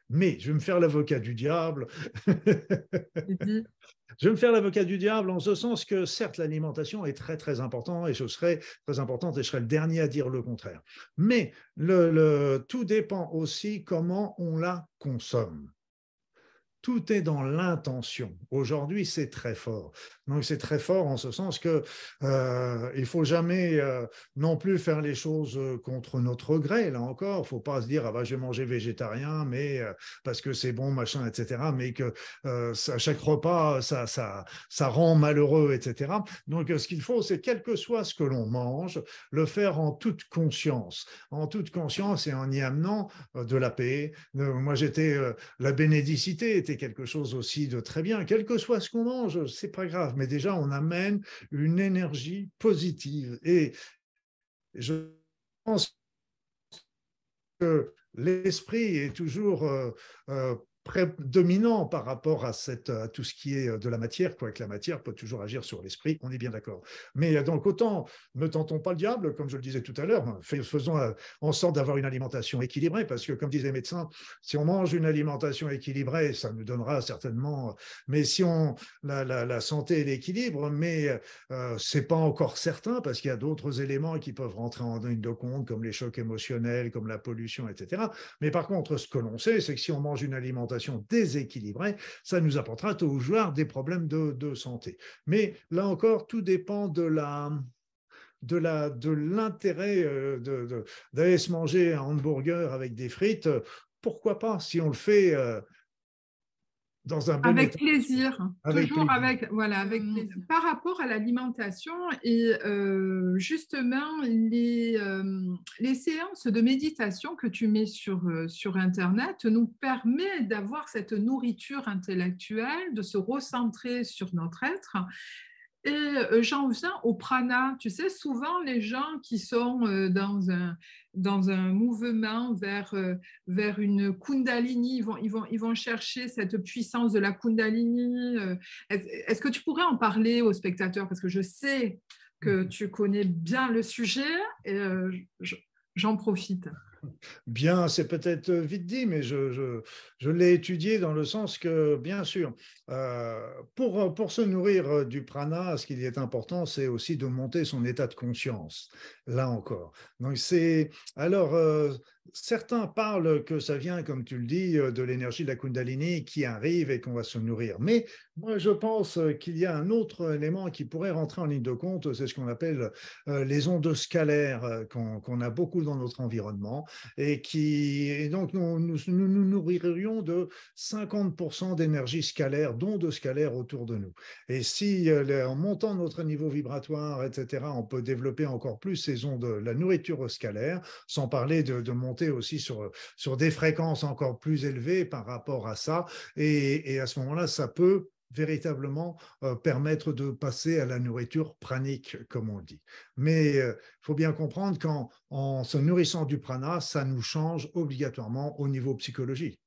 mais, je vais me faire l'avocat du diable. Je vais me faire l'avocat du diable en ce sens que, certes, l'alimentation est très, très importante et je serai très importante et je serai le dernier à dire le contraire. Mais le, tout dépend aussi comment on la consomme tout est dans l'intention. Aujourd'hui, c'est très fort. Donc, c'est très fort en ce sens que euh, il faut jamais euh, non plus faire les choses euh, contre notre gré. Là encore, faut pas se dire ah bah je vais manger végétarien, mais euh, parce que c'est bon, machin, etc. Mais que à chaque repas, ça, ça, ça rend malheureux, etc. Donc, ce qu'il faut, c'est quel que soit ce que l'on mange, le faire en toute conscience, en toute conscience et en y amenant de la paix. moi, j'étais la bénédicité était quelque chose aussi de très bien. Quel que soit ce qu'on mange, c'est pas grave, mais déjà on amène une énergie positive. Et je pense que l'esprit est toujours euh, euh, prédominant par rapport à, tout ce qui est euh, de la matière, quoi, que la matière peut toujours agir sur l'esprit, on est bien d'accord. Mais euh, donc autant ne tentons pas le diable, comme je le disais tout à l'heure, faisons euh, en sorte d'avoir une alimentation équilibrée, parce que comme disaient les médecins, si on mange une alimentation équilibrée, ça nous donnera certainement, mais si on la santé et l'équilibre, mais euh, c'est pas encore certain, parce qu'il y a d'autres éléments qui peuvent rentrer en ligne de compte, comme les chocs émotionnels, comme la pollution, etc. Mais par contre, ce que l'on sait, c'est que si on mange une alimentation déséquilibrée, ça nous apportera toujours des problèmes de, santé. Mais là encore, tout dépend de la, de la de l'intérêt euh, d'aller se manger un hamburger avec des frites, pourquoi pas si on le fait avec plaisir, toujours avec voilà avec mmh. plaisir. Par rapport à l'alimentation et euh, justement les euh, les séances de méditation que tu mets sur euh, sur internet nous permet d'avoir cette nourriture intellectuelle, de se recentrer sur notre être et j'en viens au prana. Tu sais, souvent, les gens qui sont dans un, dans un mouvement vers, euh, vers une kundalini, ils vont, ils, vont, ils vont chercher cette puissance de la kundalini. Est-ce que tu pourrais en parler aux spectateurs? Parce que je sais que tu connais bien le sujet et j'en profite. Bien, c'est peut-être vite dit, mais je, l'ai étudié dans le sens que, bien sûr, euh, pour, pour se nourrir du prana, ce qui est important, c'est aussi de monter son état de conscience, là encore. Donc, c'est. Alors, euh, certains parlent que ça vient, comme tu le dis, de l'énergie de la Kundalini qui arrive et qu'on va se nourrir. Mais moi, je pense qu'il y a un autre élément qui pourrait rentrer en ligne de compte, c'est ce qu'on appelle euh, les ondes scalaires qu'on a beaucoup dans notre environnement et qui et donc nous nous, nous nourririons de 50% d'énergie scalaire, dont de scalaire autour de nous. Et si euh, en montant notre niveau vibratoire, etc., on peut développer encore plus ces ondes, la nourriture scalaire, sans parler de, monter aussi sur, sur des fréquences encore plus élevées par rapport à ça. Et à ce moment-là, ça peut véritablement euh, permettre de passer à la nourriture pranique, comme on dit. Mais il euh, faut bien comprendre qu'en se nourrissant du prana, ça nous change obligatoirement au niveau psychologique.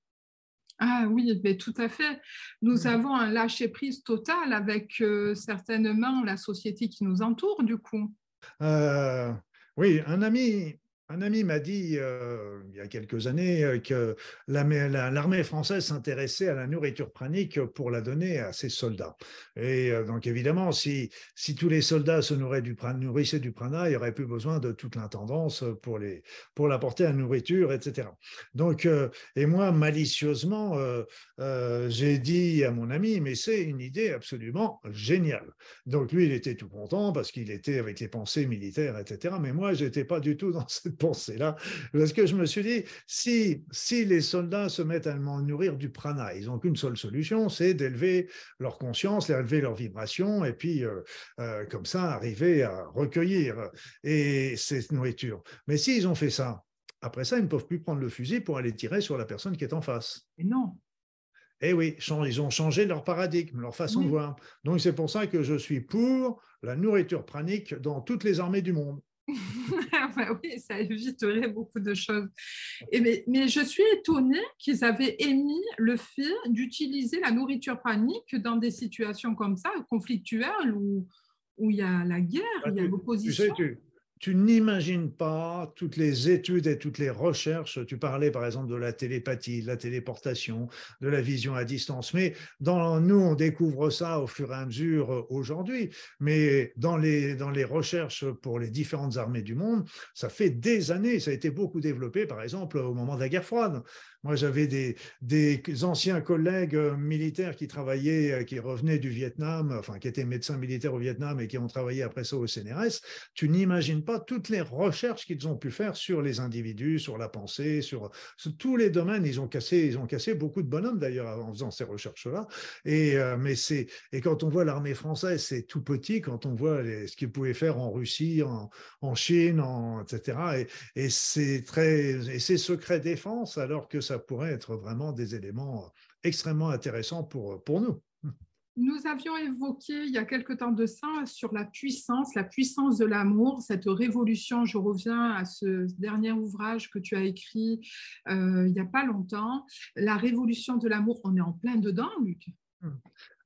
Ah oui, mais tout à fait. Nous mmh. avons un lâcher-prise total avec euh, certainement la société qui nous entoure, du coup. oui, un ami, un ami m'a dit euh, il y a quelques années euh, que l'armée française s'intéressait à la nourriture pranique pour la donner à ses soldats. Et euh, donc évidemment, si, tous les soldats se nourrissaient du, nourrissaient du prana, il n'y aurait plus besoin de toute l'intendance pour, pour l'apporter à la nourriture, etc. Donc, et moi, malicieusement, j'ai dit à mon ami, mais c'est une idée absolument géniale. Donc lui, il était tout content parce qu'il était avec les pensées militaires, etc. Mais moi, je n'étais pas du tout dans cette pensée-là, parce que je me suis dit, si, si les soldats se mettent à nourrir du prana, ils n'ont qu'une seule solution, c'est d'élever leur conscience, d'élever leur vibration, et puis euh, euh, comme ça, arriver à recueillir et cette nourriture. Mais s'ils ont fait ça, après ça, ils ne peuvent plus prendre le fusil pour aller tirer sur la personne qui est en face. Et non. Eh oui, ils ont changé leur paradigme, leur façon de voir. Donc c'est pour ça que je suis pour la nourriture pranique dans toutes les armées du monde. oui, ça éviterait beaucoup de choses. Et mais, je suis étonnée qu'ils avaient émis le fait d'utiliser la nourriture panique dans des situations comme ça, conflictuelles, où, où il y a la guerre, bah, il y a l'opposition tu n'imagines pas toutes les études et toutes les recherches. Tu parlais par exemple de la télépathie, de la téléportation, de la vision à distance. Mais dans, nous, on découvre ça au fur et à mesure euh, aujourd'hui. Mais dans les, dans les recherches pour les différentes armées du monde, ça fait des années. Ça a été beaucoup développé, par exemple, au moment de la guerre froide. Moi, j'avais des, anciens collègues euh, militaires qui travaillaient, euh, qui revenaient du Vietnam, enfin, qui étaient médecins militaires au Vietnam et qui ont travaillé après ça au CNRS. Tu n'imagines pas toutes les recherches qu'ils ont pu faire sur les individus, sur la pensée, sur, tous les domaines. Ils ont cassé, ils ont cassé beaucoup de bonhommes d'ailleurs en faisant ces recherches-là. Et, euh, et quand on voit l'armée française, c'est tout petit. Quand on voit ce qu'ils pouvaient faire en Russie, en, Chine, etc. Et, et c'est très, et c'est secret défense alors que ça pourrait être vraiment des éléments extrêmement intéressants pour, pour nous. Nous avions évoqué il y a quelque temps de ça sur la puissance, la puissance de l'amour, cette révolution. Je reviens à ce dernier ouvrage que tu as écrit euh, il n'y a pas longtemps. La révolution de l'amour, on est en plein dedans, Luc. Hmm.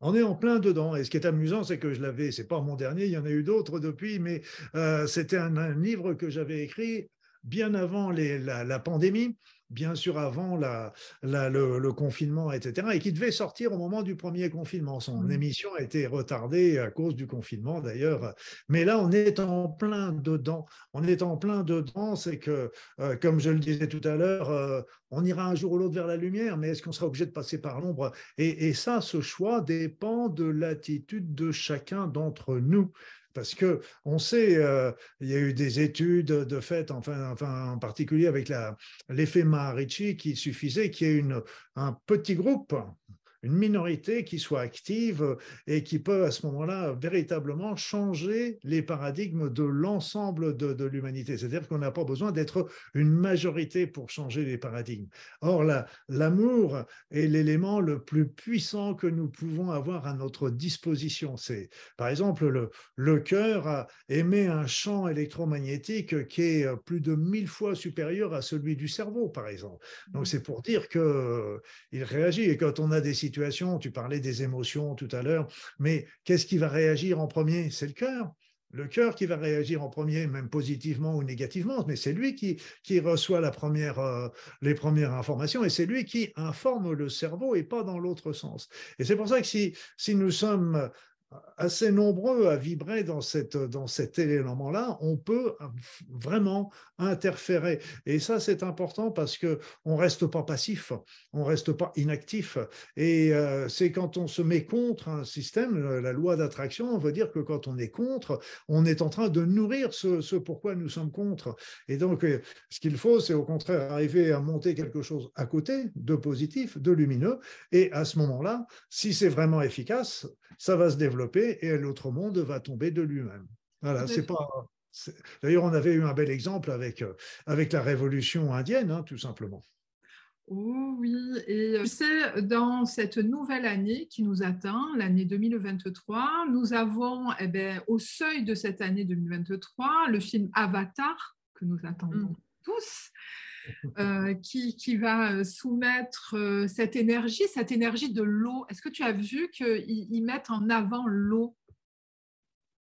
On est en plein dedans. Et ce qui est amusant, c'est que je l'avais, c'est pas mon dernier, il y en a eu d'autres depuis, mais euh, c'était un, livre que j'avais écrit bien avant les, la, la, pandémie bien sûr avant la, le, confinement, etc., et qui devait sortir au moment du premier confinement. Son mmh. émission a été retardée à cause du confinement d'ailleurs. Mais là, on est en plein dedans. On est en plein dedans, c'est que, euh, comme je le disais tout à l'heure, euh, on ira un jour ou l'autre vers la lumière, mais est-ce qu'on sera obligé de passer par l'ombre? Et, et ça, ce choix dépend de l'attitude de chacun d'entre nous. Parce que on sait, euh, il y a eu des études de fait, en particulier avec l'effet Maharishi, qu'il suffisait qu'il y ait un petit groupe une minorité qui soit active et qui peut à ce moment-là véritablement changer les paradigmes de l'ensemble de, l'humanité. C'est-à-dire qu'on n'a pas besoin d'être une majorité pour changer les paradigmes. Or, l'amour est l'élément le plus puissant que nous pouvons avoir à notre disposition. C'est, par exemple, le, le cœur émet un champ électromagnétique qui est plus de mille fois supérieur à celui du cerveau, par exemple. Donc, c'est pour dire qu'il réagit. Et quand on a tu parlais des émotions tout à l'heure, mais qu'est-ce qui va réagir en premier? C'est le cœur. Le cœur qui va réagir en premier, même positivement ou négativement, mais c'est lui qui, reçoit la première, euh, les premières informations et c'est lui qui informe le cerveau et pas dans l'autre sens. Et c'est pour ça que si nous sommes assez nombreux à vibrer dans, cette, dans cet élément-là, on peut vraiment interférer. Et ça, c'est important parce que on reste pas passif, on reste pas inactif. Et euh, c'est quand on se met contre un système, la loi d'attraction, on veut dire que quand on est contre, on est en train de nourrir ce, ce pourquoi nous sommes contre. Et donc, euh, ce qu'il faut, c'est au contraire arriver à monter quelque chose à côté de positif, de lumineux. Et à ce moment-là, si c'est vraiment efficace, ça va se développer et l'autre monde va tomber de lui-même. Voilà, c'est pas. D'ailleurs, on avait eu un bel exemple avec, euh, avec la révolution indienne, hein, tout simplement. Oh oui, et euh, tu sais, dans cette nouvelle année qui nous atteint, l'année 2023, nous avons eh ben, au seuil de cette année 2023 le film Avatar, que nous attendons mm. tous, euh, qui, qui, va euh, soumettre euh, cette énergie, cette énergie de l'eau. Est-ce que tu as vu qu'ils mettent en avant l'eau?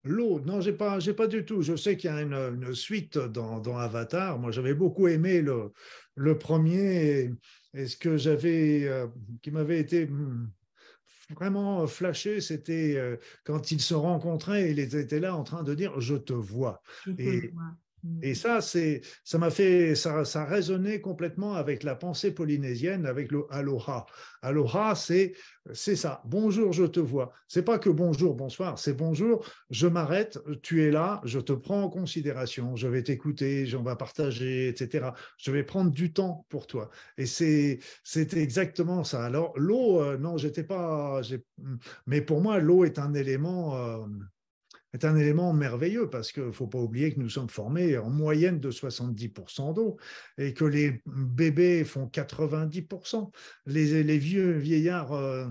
L'eau, non, j'ai pas, j'ai pas du tout. Je sais qu'il y a une, suite dans, dans, Avatar. Moi, j'avais beaucoup aimé le, le premier et, ce que j'avais, qui m'avait été hmm, vraiment flashé, c'était quand ils se rencontraient et ils étaient là en train de dire je te vois. et, et mm. ça, c'est, ça m'a fait, ça, ça a résonné complètement avec la pensée polynésienne, avec le aloha. Aloha, c'est, c'est ça. Bonjour, je te vois. C'est pas que bonjour, bonsoir. C'est bonjour, je m'arrête, tu es là, je te prends en considération, je vais t'écouter, on va partager, etc. Je vais prendre du temps pour toi. Et c'est, c'était exactement ça. Alors, l'eau, euh, non, j'étais pas, mais pour moi, l'eau est un élément, euh, est un élément merveilleux parce qu'il ne faut pas oublier que nous sommes formés en moyenne de 70% d'eau et que les bébés font 90%. Les, vieux vieillards euh,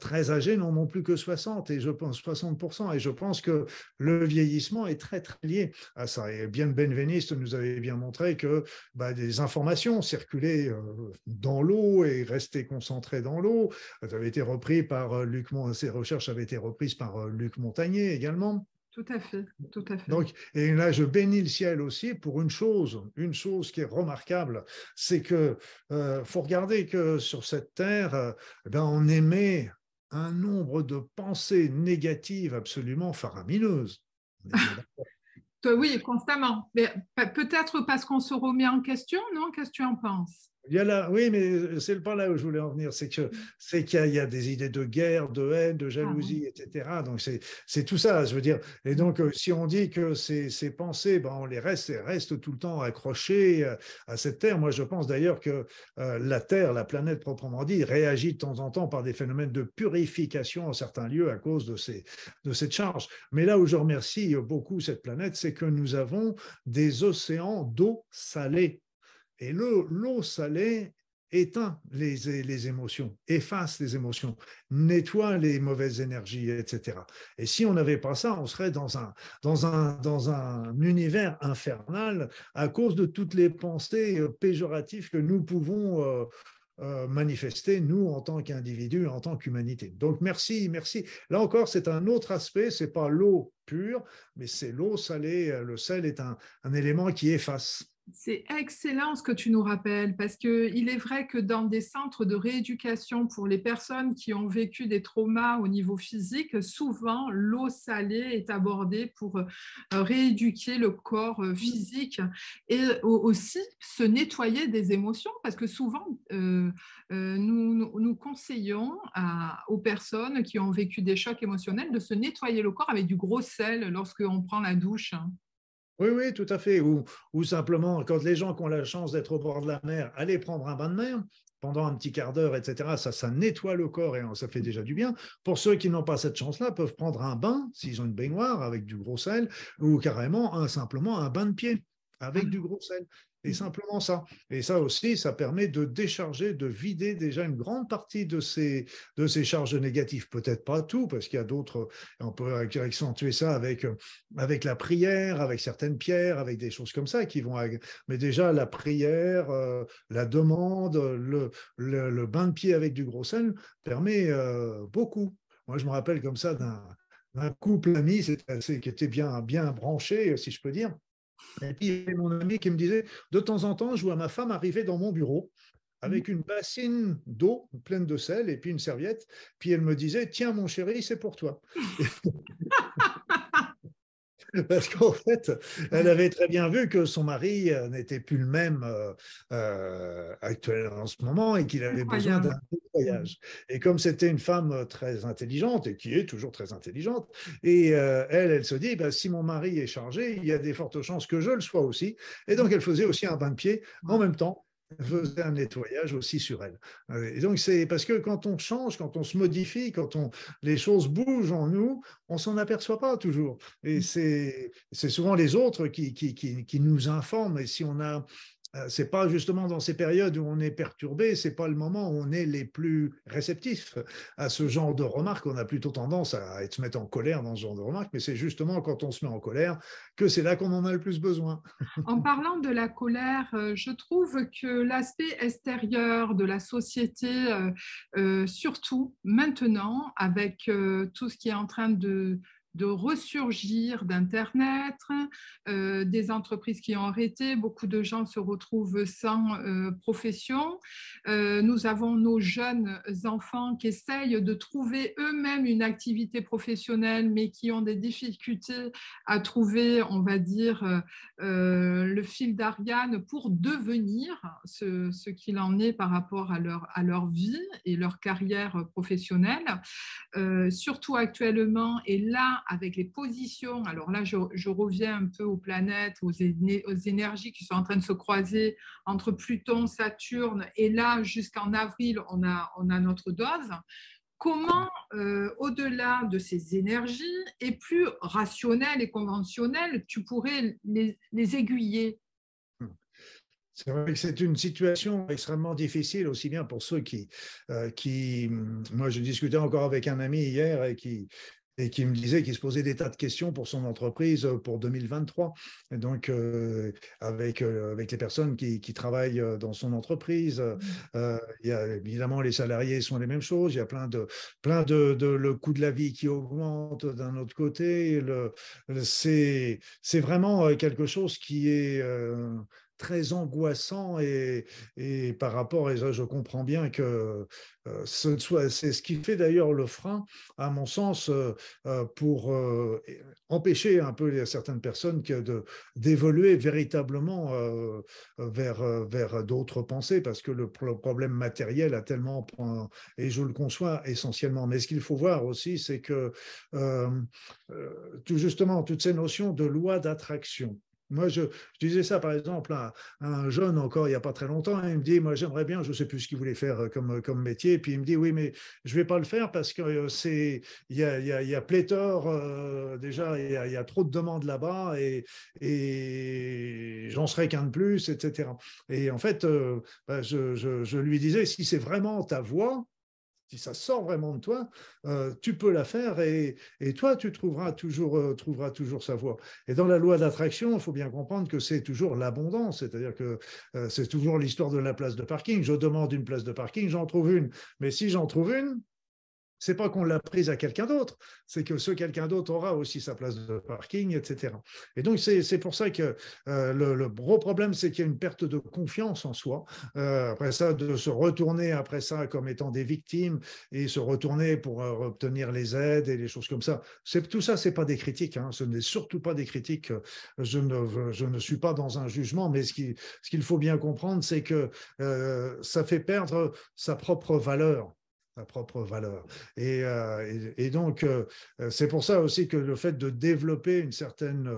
très âgés n'en ont plus que 60 et je pense 60%. Et je pense que le vieillissement est très, très lié à ça. Et bien Benveniste nous avait bien montré que bah, des informations circulaient euh, dans l'eau et restaient concentrées dans l'eau. Avait été repris par euh, Luc, ces recherches avaient été reprises par Luc Montagnier également. Tout à fait, tout à fait. Donc, et là, je bénis le ciel aussi pour une chose, une chose qui est remarquable, c'est que euh, faut regarder que sur cette terre, euh, eh ben, on émet un nombre de pensées négatives absolument faramineuses. oui, constamment. Mais peut-être parce qu'on se remet en question, non? Qu'est-ce que tu en penses? Il y a là, oui, mais c'est pas là où je voulais en venir. C'est que c'est qu'il y, a des idées de guerre, de haine, de jalousie, etc. Donc c'est tout ça, je veux dire. Et donc euh, si on dit que ces, ces pensées, ben, on les reste, restent tout le temps accrochées euh, à cette terre. Moi, je pense d'ailleurs que euh, la Terre, la planète proprement dit, réagit de temps en temps par des phénomènes de purification en certains lieux à cause de ces de cette charge. Mais là où je remercie beaucoup cette planète, c'est que nous avons des océans d'eau salée et l'eau salée éteint les, émotions, efface les émotions, nettoie les mauvaises énergies, etc. Et si on n'avait pas ça, on serait dans un, univers infernal à cause de toutes les pensées euh, péjoratives que nous pouvons euh, euh, manifester, nous, en tant qu'individus, en tant qu'humanité. Donc, merci, merci. Là encore, c'est un autre aspect, c'est pas l'eau pure, mais c'est l'eau salée. Le sel est un élément qui efface. C'est excellent ce que tu nous rappelles, parce qu'il est vrai que dans des centres de rééducation pour les personnes qui ont vécu des traumas au niveau physique, souvent l'eau salée est abordée pour euh, rééduquer le corps euh, physique et aussi se nettoyer des émotions, parce que souvent euh, nous, nous, conseillons aux personnes qui ont vécu des chocs émotionnels de se nettoyer le corps avec du gros sel lorsqu'on prend la douche. Oui, oui, tout à fait. Ou, ou, simplement, quand les gens qui ont la chance d'être au bord de la mer, aller prendre un bain de mer pendant un petit quart d'heure, etc., ça, ça nettoie le corps et ça fait déjà du bien. Pour ceux qui n'ont pas cette chance-là, peuvent prendre un bain, s'ils ont une baignoire avec du gros sel, ou carrément un, simplement un bain de pied avec mmh. du gros sel. Et simplement ça. Et ça aussi, ça permet de décharger, de vider déjà une grande partie de ces, de ces charges négatives. Peut-être pas tout, parce qu'il y a d'autres, on peut accentuer ça avec, avec la prière, avec certaines pierres, avec des choses comme ça qui vont. Mais déjà, la prière, euh, la demande, le, le, bain de pied avec du gros sel permet euh, beaucoup. Moi, je me rappelle comme ça d'un couple ami qui était bien, bien branché, si je peux dire, et puis, il y avait mon ami qui me disait, de temps en temps, je vois ma femme arriver dans mon bureau avec une bassine d'eau pleine de sel et puis une serviette. Puis elle me disait, tiens mon chéri, c'est pour toi. parce qu'en fait, elle avait très bien vu que son mari euh, n'était plus le même euh, euh, actuel en ce moment et qu'il avait besoin d'un voyage. Et comme c'était une femme très intelligente et qui est toujours très intelligente, et elle, elle se dit, bah, si mon mari est chargé, il y a des fortes chances que je le sois aussi. Et donc, elle faisait aussi un bain de pied en même temps faisait un nettoyage aussi sur elle. Et donc c'est parce que quand on change, quand on se modifie, quand on, les choses bougent en nous, on s'en aperçoit pas toujours. Et mmh. c'est souvent les autres qui, qui, qui, qui, nous informent. Et si on a c'est pas justement dans ces périodes où on est perturbé, c'est pas le moment où on est les plus réceptifs à ce genre de remarques. On a plutôt tendance à se mettre en colère dans ce genre de remarques, mais c'est justement quand on se met en colère que c'est là qu'on en a le plus besoin. En parlant de la colère, euh, je trouve que l'aspect extérieur de la société, euh, surtout maintenant, avec tout ce qui est en train de de ressurgir d'Internet, euh, des entreprises qui ont arrêté, beaucoup de gens se retrouvent sans euh, profession. Euh, nous avons nos jeunes enfants qui essayent de trouver eux-mêmes une activité professionnelle, mais qui ont des difficultés à trouver, on va dire, le fil d'Ariane pour devenir ce, ce qu'il en est par rapport à leur, à leur vie et leur carrière professionnelle. surtout actuellement, et là, avec les positions. Alors là, je, reviens un peu aux planètes, aux, énergies qui sont en train de se croiser entre Pluton, Saturne, et là, jusqu'en avril, on a, notre dose. Comment, euh, au-delà de ces énergies, et plus rationnelles et conventionnelles, tu pourrais les, aiguiller? C'est vrai que c'est une situation extrêmement difficile, aussi bien pour ceux qui, euh, qui, moi je discutais encore avec un ami hier et qui, et qui me disait qu'il se posait des tas de questions pour son entreprise euh, pour 2023. Et donc, euh, avec, euh, avec les personnes qui, qui, travaillent dans son entreprise, mmh. il y a évidemment les salariés sont les mêmes choses. Il y a plein de, plein de, de le coût de la vie qui augmente d'un autre côté. Le, c'est, c'est vraiment quelque chose qui est très angoissant et, par rapport, et ça je comprends bien que euh, c'est ce qui fait d'ailleurs le frein, à mon sens, euh, euh, pour empêcher un peu certaines personnes de, d'évoluer véritablement vers, vers d'autres pensées, parce que le, problème matériel a tellement, et je le conçois essentiellement, mais ce qu'il faut voir aussi, c'est que tout justement, toutes ces notions de loi d'attraction, moi, je, disais ça, par exemple, à, un jeune encore il n'y a pas très longtemps. il me dit, moi, j'aimerais bien, je ne sais plus ce qu'il voulait faire euh, comme, euh, comme métier. Puis il me dit, oui, mais je ne vais pas le faire parce qu'il euh, c'est, il y a, pléthore, déjà, il y a, trop de demandes là-bas et, et j'en serai qu'un de plus, etc. Et en fait, bah, je, je, je, lui disais, si c'est vraiment ta voix, si ça sort vraiment de toi, euh, tu peux la faire et, toi, tu trouveras toujours, euh, trouveras toujours sa voie. Et dans la loi d'attraction, il faut bien comprendre que c'est toujours l'abondance, c'est-à-dire que euh, c'est toujours l'histoire de la place de parking. Je demande une place de parking, j'en trouve une. Mais si j'en trouve une, c'est pas qu'on l'a prise à quelqu'un d'autre, c'est que ce quelqu'un d'autre aura aussi sa place de parking, etc. Et donc, c'est pour ça que euh, le, gros problème, c'est qu'il y a une perte de confiance en soi. Euh, après ça, de se retourner après ça comme étant des victimes et se retourner pour euh, obtenir les aides et les choses comme ça. Tout ça, c'est pas des critiques. Hein. ce n'est surtout pas des critiques. Je ne, je ne suis pas dans un jugement, mais ce qu'il ce qu'il faut bien comprendre, c'est que ça fait perdre sa propre valeur sa propre valeur. Et, euh, et, donc, euh, c'est pour ça aussi que le fait de développer une certaine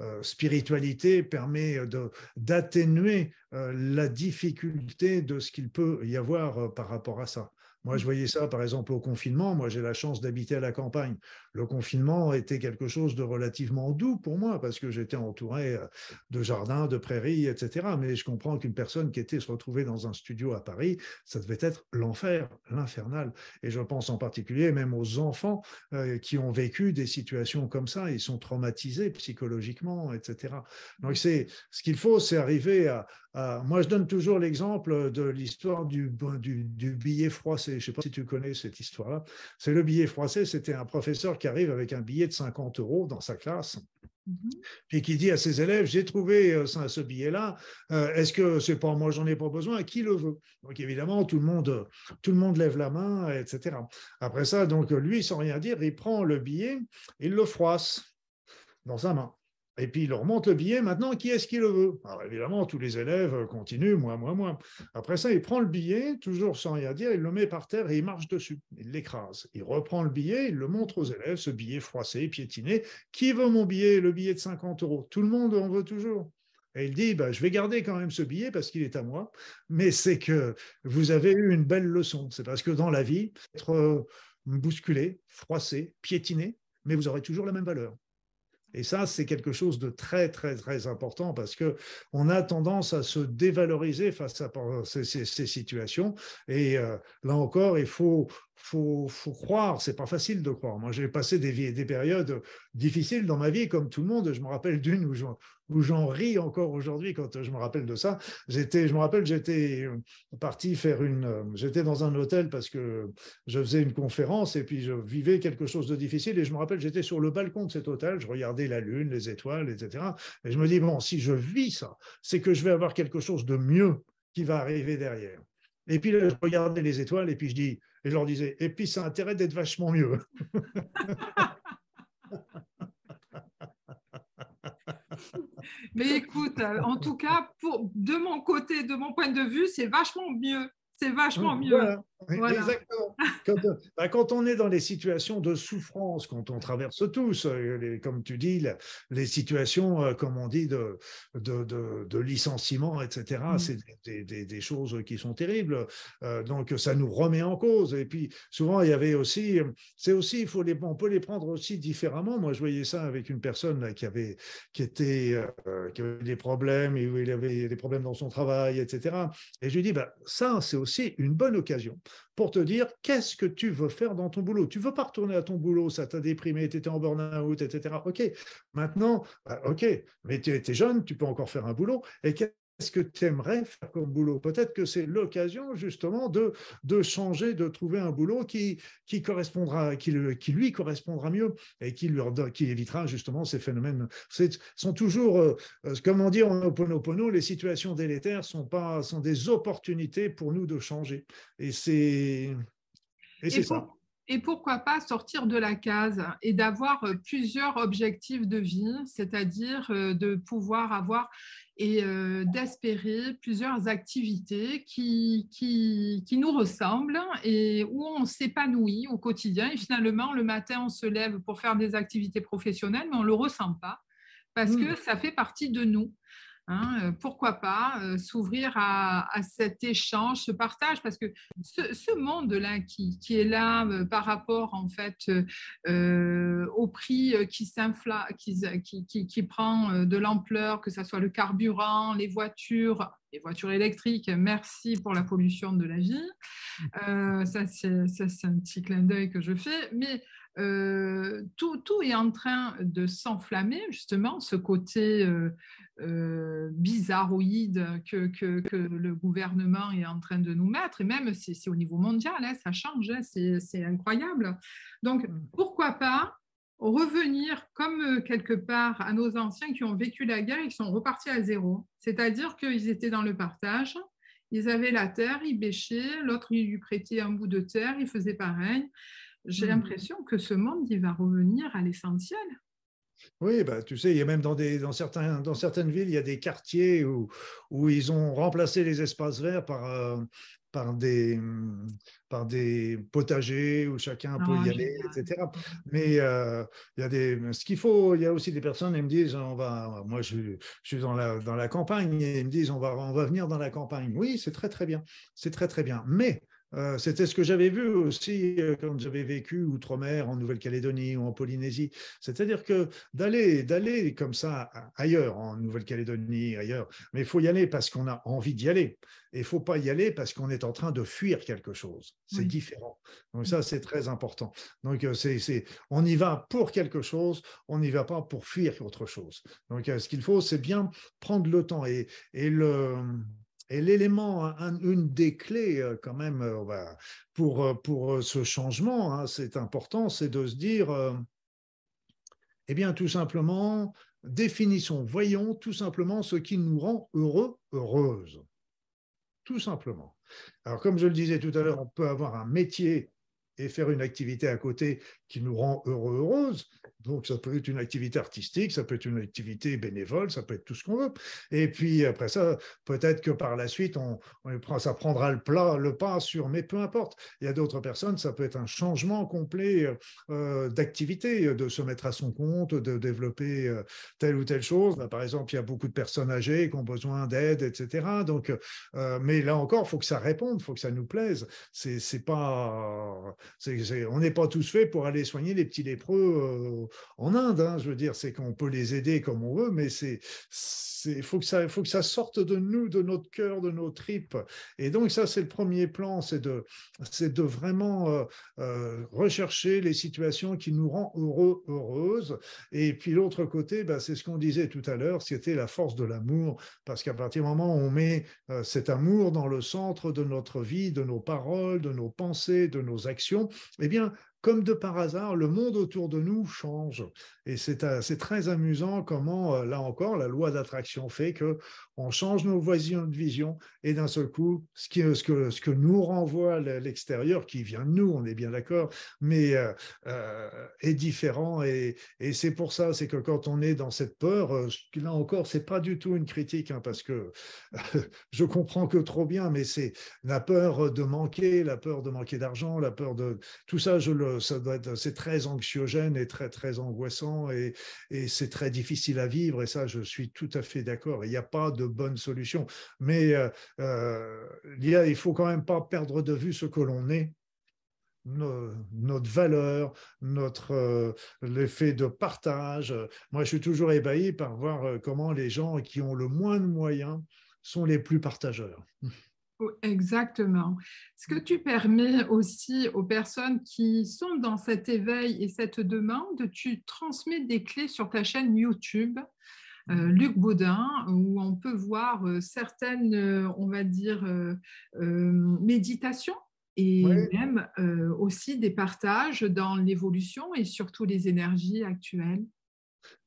euh, spiritualité permet d'atténuer la difficulté de ce qu'il peut y avoir par rapport à ça. Moi, je voyais ça, par exemple, au confinement. Moi, j'ai la chance d'habiter à la campagne. Le confinement était quelque chose de relativement doux pour moi parce que j'étais entouré euh, de jardins, de prairies, etc. Mais je comprends qu'une personne qui était se retrouver dans un studio à Paris, ça devait être l'enfer, l'infernal. Et je pense en particulier même aux enfants euh, qui ont vécu des situations comme ça. Ils sont traumatisés psychologiquement, etc. Donc, c'est ce qu'il faut, c'est arriver à, moi, je donne toujours l'exemple de l'histoire du, du, du, billet froissé. Je ne sais pas si tu connais cette histoire-là. C'est le billet froissé, c'était un professeur qui arrive avec un billet de 50 euros dans sa classe Mhm. Puis qui dit à ses élèves, j'ai trouvé euh, ce billet-là, euh, est-ce que c'est pas moi, j'en ai pas besoin, qui le veut? Donc évidemment, tout le monde, tout le monde lève la main, etc. Après ça, donc lui, sans rien dire, il prend le billet, il le froisse dans sa main. Et puis il leur montre le billet. Maintenant, qui est-ce qui le veut? Alors évidemment, tous les élèves continuent, moi, moi, moi. Après ça, il prend le billet, toujours sans rien dire, il le met par terre et il marche dessus. Il l'écrase. Il reprend le billet, il le montre aux élèves, ce billet froissé, piétiné. Qui veut mon billet Le billet de 50 euros? Tout le monde en veut toujours. Et il dit, bah, je vais garder quand même ce billet parce qu'il est à moi, mais c'est que vous avez eu une belle leçon. C'est parce que dans la vie, être euh, bousculé, froissé, piétiné, mais vous aurez toujours la même valeur. Et ça, c'est quelque chose de très, très, très important parce que on a tendance à se dévaloriser face à ces, situations. Et euh, là encore, il faut, faut, faut croire. C'est pas facile de croire. Moi, j'ai passé des, des périodes difficiles dans ma vie, comme tout le monde. Je me rappelle d'une où j'en ris encore aujourd'hui quand je me rappelle de ça. J'étais, je me rappelle, j'étais parti faire une, j'étais dans un hôtel parce que je faisais une conférence et puis je vivais quelque chose de difficile et je me rappelle, j'étais sur le balcon de cet hôtel, je regardais la lune, les étoiles, etc. Et je me dis bon, si je vis ça, c'est que je vais avoir quelque chose de mieux qui va arriver derrière. Et puis je regardais les étoiles et puis je dis, et je leur disais, et puis ça a intérêt d'être vachement mieux. Mais écoute, en tout cas, pour, de mon côté, de mon point de vue, c'est vachement mieux. C'est vachement mieux. Exactement. Euh, bah, quand, on est dans les situations de souffrance, quand on traverse tous, euh, comme tu dis, les situations, euh, comme on dit, de, de, licenciement, etc., mm. c'est des, choses qui sont terribles. donc, ça nous remet en cause. Et puis, souvent, il y avait aussi, c'est aussi, il faut les, on peut les prendre aussi différemment. Moi, je voyais ça avec une personne qui avait, qui était, qui avait des problèmes, et où il avait des problèmes dans son travail, etc. Et je lui dis, bah, ça, c'est aussi une bonne occasion pour te dire qu'est-ce que tu veux faire dans ton boulot? Tu veux pas retourner à ton boulot, ça t'a déprimé, tu étais en burn-out, etc. OK, maintenant, bah, OK, mais tu es jeune, tu peux encore faire un boulot. Qu'est-ce que tu aimerais faire comme boulot? Peut-être que c'est l'occasion justement de, de changer, de trouver un boulot qui, qui, correspondra, qui, qui lui correspondra mieux et qui, lui, qui évitera justement ces phénomènes. sont toujours, euh, euh, comme on dit en Oponopono, les situations délétères sont, pas, sont des opportunités pour nous de changer. Et c'est ça. Et pourquoi pas sortir de la case et d'avoir euh, plusieurs objectifs de vie, c'est-à-dire de pouvoir avoir et euh, d'espérer plusieurs activités qui, qui, qui, nous ressemblent et où on s'épanouit au quotidien. Et finalement, le matin, on se lève pour faire des activités professionnelles, mais on ne le ressent pas parce mmh. que ça fait partie de nous. Hein, euh, pourquoi pas euh, s'ouvrir à, cet échange, ce partage, parce que ce, monde-là qui, est là euh, par rapport en fait au prix qui s'infla, qui, qui, prend de l'ampleur, que ce soit le carburant, les voitures, les voitures électriques, merci pour la pollution de la vie. ça, c'est un petit clin d'œil que je fais, mais tout, tout, est en train de s'enflammer, justement, ce côté euh, bizarroïde que, que, le gouvernement est en train de nous mettre, et même c'est au niveau mondial, hein, ça change, hein, c'est incroyable. Donc, mm. pourquoi pas revenir comme euh, quelque part à nos anciens qui ont vécu la guerre et qui sont repartis à zéro, c'est-à-dire qu'ils étaient dans le partage, ils avaient la terre, ils bêchaient, l'autre il lui prêtait un bout de terre, il faisait pareil. J'ai mm. l'impression que ce monde, il va revenir à l'essentiel. Oui, bah, tu sais, il y a même dans, des, dans, certains, dans certaines villes, il y a des quartiers où, où ils ont remplacé les espaces verts par, euh, par, des, par des potagers où chacun peut y aller, etc. Mais euh, il y a des, ce qu'il faut, il y a aussi des personnes, elles me disent, on va, moi je, je, suis dans la, dans la campagne, et ils me disent, on va, on va venir dans la campagne. Oui, c'est très très bien, c'est très très bien. Mais euh, c'était ce que j'avais vu aussi euh, quand j'avais vécu outre-mer, en Nouvelle-Calédonie ou en Polynésie. C'est-à-dire que d'aller, d'aller comme ça ailleurs, en Nouvelle-Calédonie, ailleurs, mais il faut y aller parce qu'on a envie d'y aller. Et il ne faut pas y aller parce qu'on est en train de fuir quelque chose. C'est différent. Donc ça, c'est très important. Donc euh, c'est, on y va pour quelque chose, on n'y va pas pour fuir autre chose. Donc ce qu'il faut, c'est bien prendre le temps et, et le et l'élément, une des clés euh, quand même euh, pour, euh, pour ce changement, hein, c'est important, c'est de se dire, Eh bien, tout simplement, définissons, voyons tout simplement ce qui nous rend heureux, heureuse. Tout simplement. Alors, comme je le disais tout à l'heure, on peut avoir un métier et faire une activité à côté qui nous rend heureux, heureuse. Donc, ça peut être une activité artistique, ça peut être une activité bénévole, ça peut être tout ce qu'on veut. Et puis, après ça, peut-être que par la suite, on, ça prendra le, plat, le pas sur, mais peu importe. Il y a d'autres personnes, ça peut être un changement complet euh, d'activité, de se mettre à son compte, de développer euh, telle ou telle chose. par exemple, il y a beaucoup de personnes âgées qui ont besoin d'aide, etc. Donc, euh, mais là encore, il faut que ça réponde, il faut que ça nous plaise. C'est pas, on n'est pas tous faits pour aller soigner les petits lépreux en Inde. Hein, je veux dire, c'est qu'on peut les aider comme on veut, mais c'est il faut que ça faut que ça sorte de nous, de notre cœur, de nos tripes. Et donc ça, c'est le premier plan, c'est de c'est de vraiment euh, euh, rechercher les situations qui nous rendent heureux, heureuses. Et puis l'autre côté, bah, c'est ce qu'on disait tout à l'heure, c'était la force de l'amour, parce qu'à partir du moment où on met euh, cet amour dans le centre de notre vie, de nos paroles, de nos pensées, de nos actions, eh bien comme de par hasard, le monde autour de nous change. Et c'est euh, très amusant comment, euh, là encore, la loi d'attraction fait que on change nos voisins de vision et d'un seul coup, ce, ce, que, nous renvoie l'extérieur, qui vient de nous, on est bien d'accord, mais euh, est différent. Et, et c'est pour ça, c'est que quand on est dans cette peur, là encore, c'est pas du tout une critique, hein, parce que je comprends que trop bien, mais c'est la peur de manquer, la peur de manquer d'argent, la peur de tout ça, je le être, c'est très anxiogène et très, très angoissant et, c'est très difficile à vivre. Et ça, je suis tout à fait d'accord. Il n'y a pas de bonne solution. Mais euh, euh, il, il faut quand même pas perdre de vue ce que l'on est notre valeur, notre euh, l'effet de partage. Moi, je suis toujours ébahi par voir comment les gens qui ont le moins de moyens sont les plus partageurs. Exactement. Ce que tu permets aussi aux personnes qui sont dans cet éveil et cette demande, tu transmets des clés sur ta chaîne YouTube. Euh, mmh. Luc Baudin, où on peut voir euh, certaines, euh, on va dire, méditations et même aussi des partages dans l'évolution et surtout les énergies actuelles.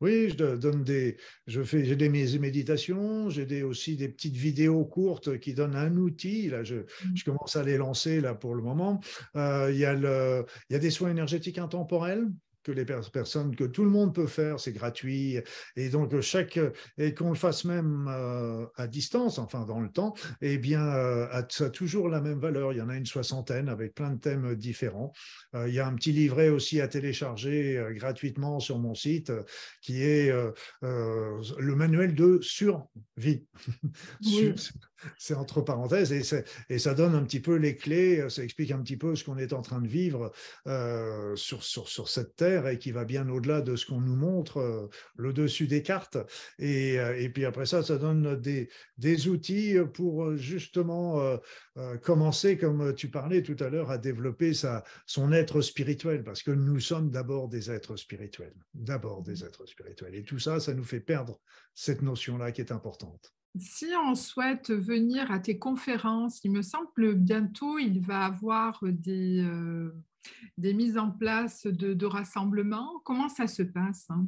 Oui, je donne des, je fais, j'ai des méditations, j'ai des, aussi des petites vidéos courtes qui donnent un outil. Là, je, mmh. je commence à les lancer là pour le moment. Euh, il, y a le, il y a des soins énergétiques intemporels que les personnes, que tout le monde peut faire, c'est gratuit. Et donc, chaque, et qu'on le fasse même euh, à distance, enfin dans le temps, eh bien, euh, ça a toujours la même valeur. Il y en a une soixantaine avec plein de thèmes différents. Euh, il y a un petit livret aussi à télécharger gratuitement sur mon site qui est le manuel de survie. c'est entre parenthèses, et, et, ça donne un petit peu les clés, ça explique un petit peu ce qu'on est en train de vivre sur, sur, sur, cette terre et qui va bien au-delà de ce qu'on nous montre, euh, le dessus des cartes. Et, euh, et, puis après ça, ça donne des, des outils pour justement commencer, comme tu parlais tout à l'heure, à développer sa, son être spirituel, parce que nous sommes d'abord des êtres spirituels, d'abord des êtres spirituels. Et tout ça, ça nous fait perdre cette notion-là qui est importante. Si on souhaite venir à tes conférences, il me semble que bientôt il va avoir des, euh, mises en place de, de rassemblements. Comment ça se passe hein?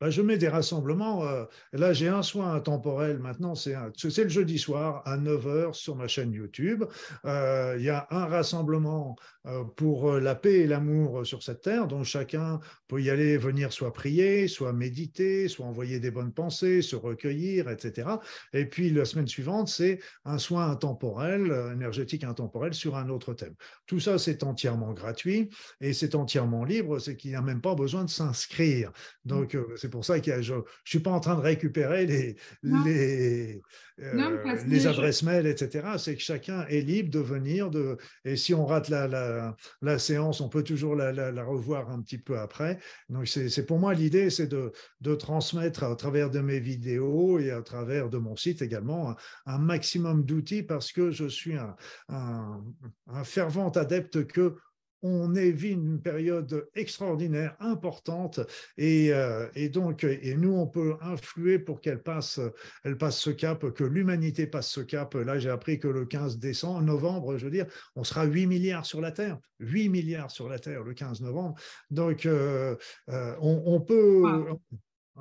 Bah, je mets des rassemblements. Euh, là, j'ai un soin intemporel maintenant, c'est le jeudi soir à 9h sur ma chaîne YouTube. Euh, il y a un rassemblement euh, pour la paix et l'amour sur cette terre, dont chacun peut y aller, venir soit prier, soit méditer, soit envoyer des bonnes pensées, se recueillir, etc. Et puis la semaine suivante, c'est un soin intemporel, énergétique intemporel sur un autre thème. Tout ça, c'est entièrement gratuit et c'est entièrement libre, c'est qu'il n'y a même pas besoin de s'inscrire. Donc, c'est pour ça que je ne suis pas en train de récupérer les, les, euh, les adresses mail, etc. C'est que chacun est libre de venir. De, et si on rate la, la, la séance, on peut toujours la, la, revoir un petit peu après. Donc, c'est pour moi l'idée, c'est de, de, transmettre à travers de mes vidéos et à travers de mon site également un, un maximum d'outils parce que je suis un, un, un fervent adepte que on vit une période extraordinaire, importante, et, euh, et, donc, et nous, on peut influer pour qu'elle passe, elle passe ce cap, que l'humanité passe ce cap. Là, j'ai appris que le 15 décembre, novembre, je veux dire, on sera 8 milliards sur la Terre, 8 milliards sur la Terre le 15 novembre. Donc, euh, euh, on, peut,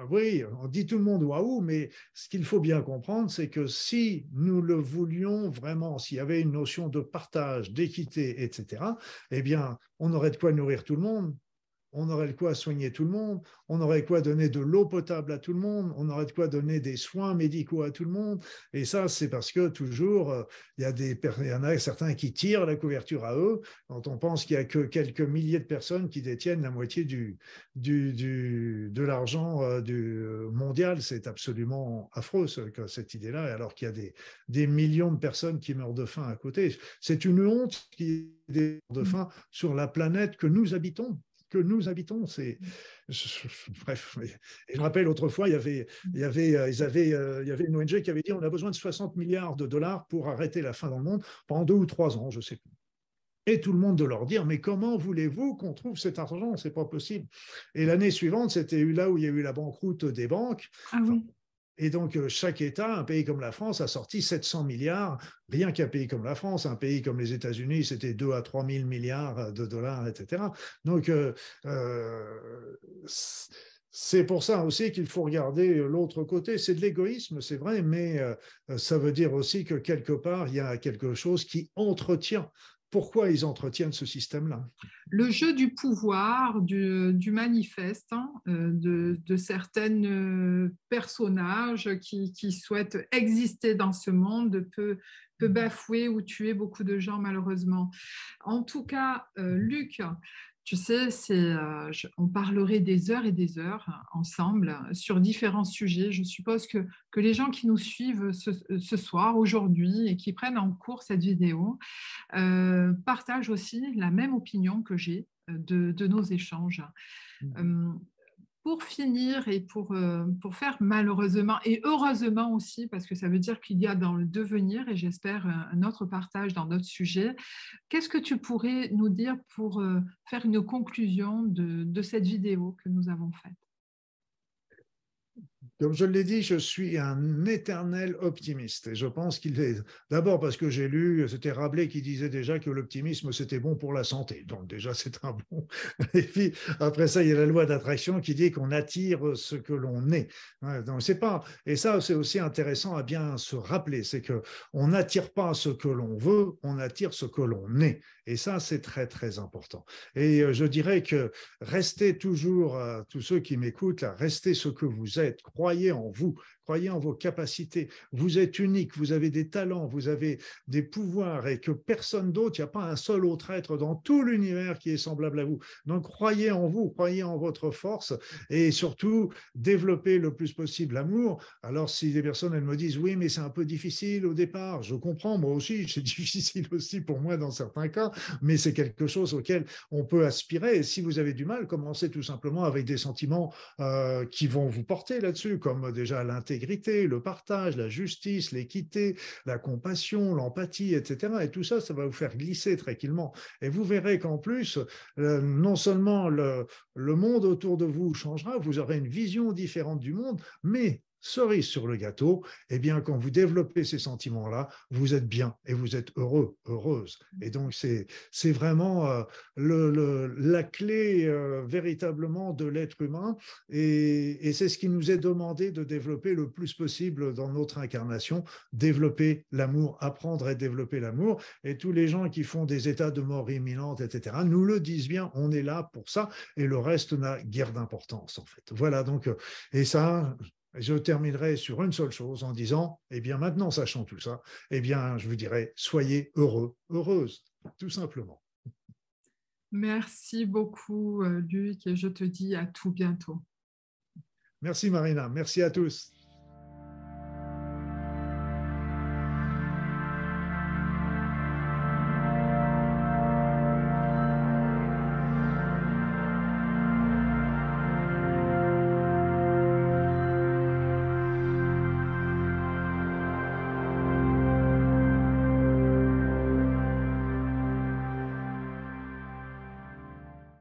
oui, on dit tout le monde waouh, mais ce qu'il faut bien comprendre, c'est que si nous le voulions vraiment, s'il y avait une notion de partage, d'équité, etc., eh bien, on aurait de quoi nourrir tout le monde, on aurait de quoi soigner tout le monde, on aurait de quoi donner de l'eau potable à tout le monde, on aurait de quoi donner des soins médicaux à tout le monde. Et ça, c'est parce que toujours, euh, il y, a des, y en a certains qui tirent la couverture à eux, quand on pense qu'il n'y a que quelques milliers de personnes qui détiennent la moitié du, du, de l'argent euh, du euh, mondial. C'est absolument affreux, cette idée-là, alors qu'il y a des, des millions de personnes qui meurent de faim à côté. C'est une honte qui est de faim sur la planète que nous habitons que nous habitons. C'est bref. Et je rappelle autrefois, il y avait, il y avait, euh, ils avaient, euh, il y avait une ONG qui avait dit on a besoin de 60 milliards de dollars pour arrêter la faim dans le monde pendant deux ou trois ans, je sais plus. Et tout le monde de leur dire mais comment voulez-vous qu'on trouve cet argent? C'est pas possible. Et l'année suivante, c'était là où il y a eu la banqueroute des banques. Ah oui. Et donc, euh, chaque État, un pays comme la France, a sorti 700 milliards, rien qu'un pays comme la France, un pays comme les États-Unis, c'était 2 à 3 000 milliards de dollars, etc. Donc, euh, euh, c'est pour ça aussi qu'il faut regarder l'autre côté. C'est de l'égoïsme, c'est vrai, mais ça veut dire aussi que quelque part, il y a quelque chose qui entretient pourquoi ils entretiennent ce système-là? Le jeu du pouvoir, du, manifeste, hein, euh, de, certains euh, personnages qui, souhaitent exister dans ce monde peut, peut, bafouer ou tuer beaucoup de gens malheureusement. En tout cas, euh, Luc, tu sais, euh, on parlerait des heures et des heures ensemble sur différents sujets. Je suppose que, les gens qui nous suivent ce, soir, aujourd'hui, et qui prennent en cours cette vidéo, euh, partagent aussi la même opinion que j'ai euh, de, nos échanges. Mmh pour finir et pour, euh, pour faire malheureusement et heureusement aussi, parce que ça veut dire qu'il y a dans le devenir, et j'espère un autre partage dans d'autres sujets, qu'est-ce que tu pourrais nous dire pour euh, faire une conclusion de cette vidéo que nous avons faite? Comme je l'ai dit, je suis un éternel optimiste. Et je pense qu'il est. D'abord parce que j'ai lu, c'était Rabelais qui disait déjà que l'optimisme, c'était bon pour la santé. Donc, déjà, c'est un bon. Et puis, après ça, il y a la loi d'attraction qui dit qu'on attire ce que l'on est. Donc, c'est pas. Et ça, c'est aussi intéressant à bien se rappeler. C'est qu'on n'attire pas ce que l'on veut, on attire ce que l'on est. Et ça, c'est très, très important. Et euh, je dirais que restez toujours, euh, tous ceux qui m'écoutent, restez ce que vous êtes. Croyez en vous, croyez en vos capacités. Vous êtes unique, vous avez des talents, vous avez des pouvoirs et que personne d'autre, il n'y a pas un seul autre être dans tout l'univers qui est semblable à vous. Donc croyez en vous, croyez en votre force et surtout développez le plus possible l'amour. Alors si des personnes elles me disent oui mais c'est un peu difficile au départ, je comprends moi aussi, c'est difficile aussi pour moi dans certains cas, mais c'est quelque chose auquel on peut aspirer. Et si vous avez du mal, commencez tout simplement avec des sentiments euh, qui vont vous porter là-dessus, comme déjà l'intégration le partage, la justice, l'équité, la compassion, l'empathie, etc. Et tout ça, ça va vous faire glisser tranquillement. Et vous verrez qu'en plus, euh, non seulement le, le monde autour de vous changera, vous aurez une vision différente du monde, mais cerise sur le gâteau, eh bien, quand vous développez ces sentiments-là, vous êtes bien et vous êtes heureux, heureuse. Et donc, c'est, vraiment euh, le, la clé euh, véritablement de l'être humain. Et, et, c'est ce qui nous est demandé de développer le plus possible dans notre incarnation, développer l'amour, apprendre à développer l'amour. Et tous les gens qui font des états de mort imminente, etc., nous le disent bien, on est là pour ça. Et le reste n'a guère d'importance, en fait. Voilà, donc, euh, et ça, je terminerai sur une seule chose en disant, eh bien maintenant, sachant tout ça, eh bien, je vous dirais, soyez heureux, heureuse, tout simplement. Merci beaucoup, euh, Luc, et je te dis à tout bientôt. Merci, Marina. Merci à tous.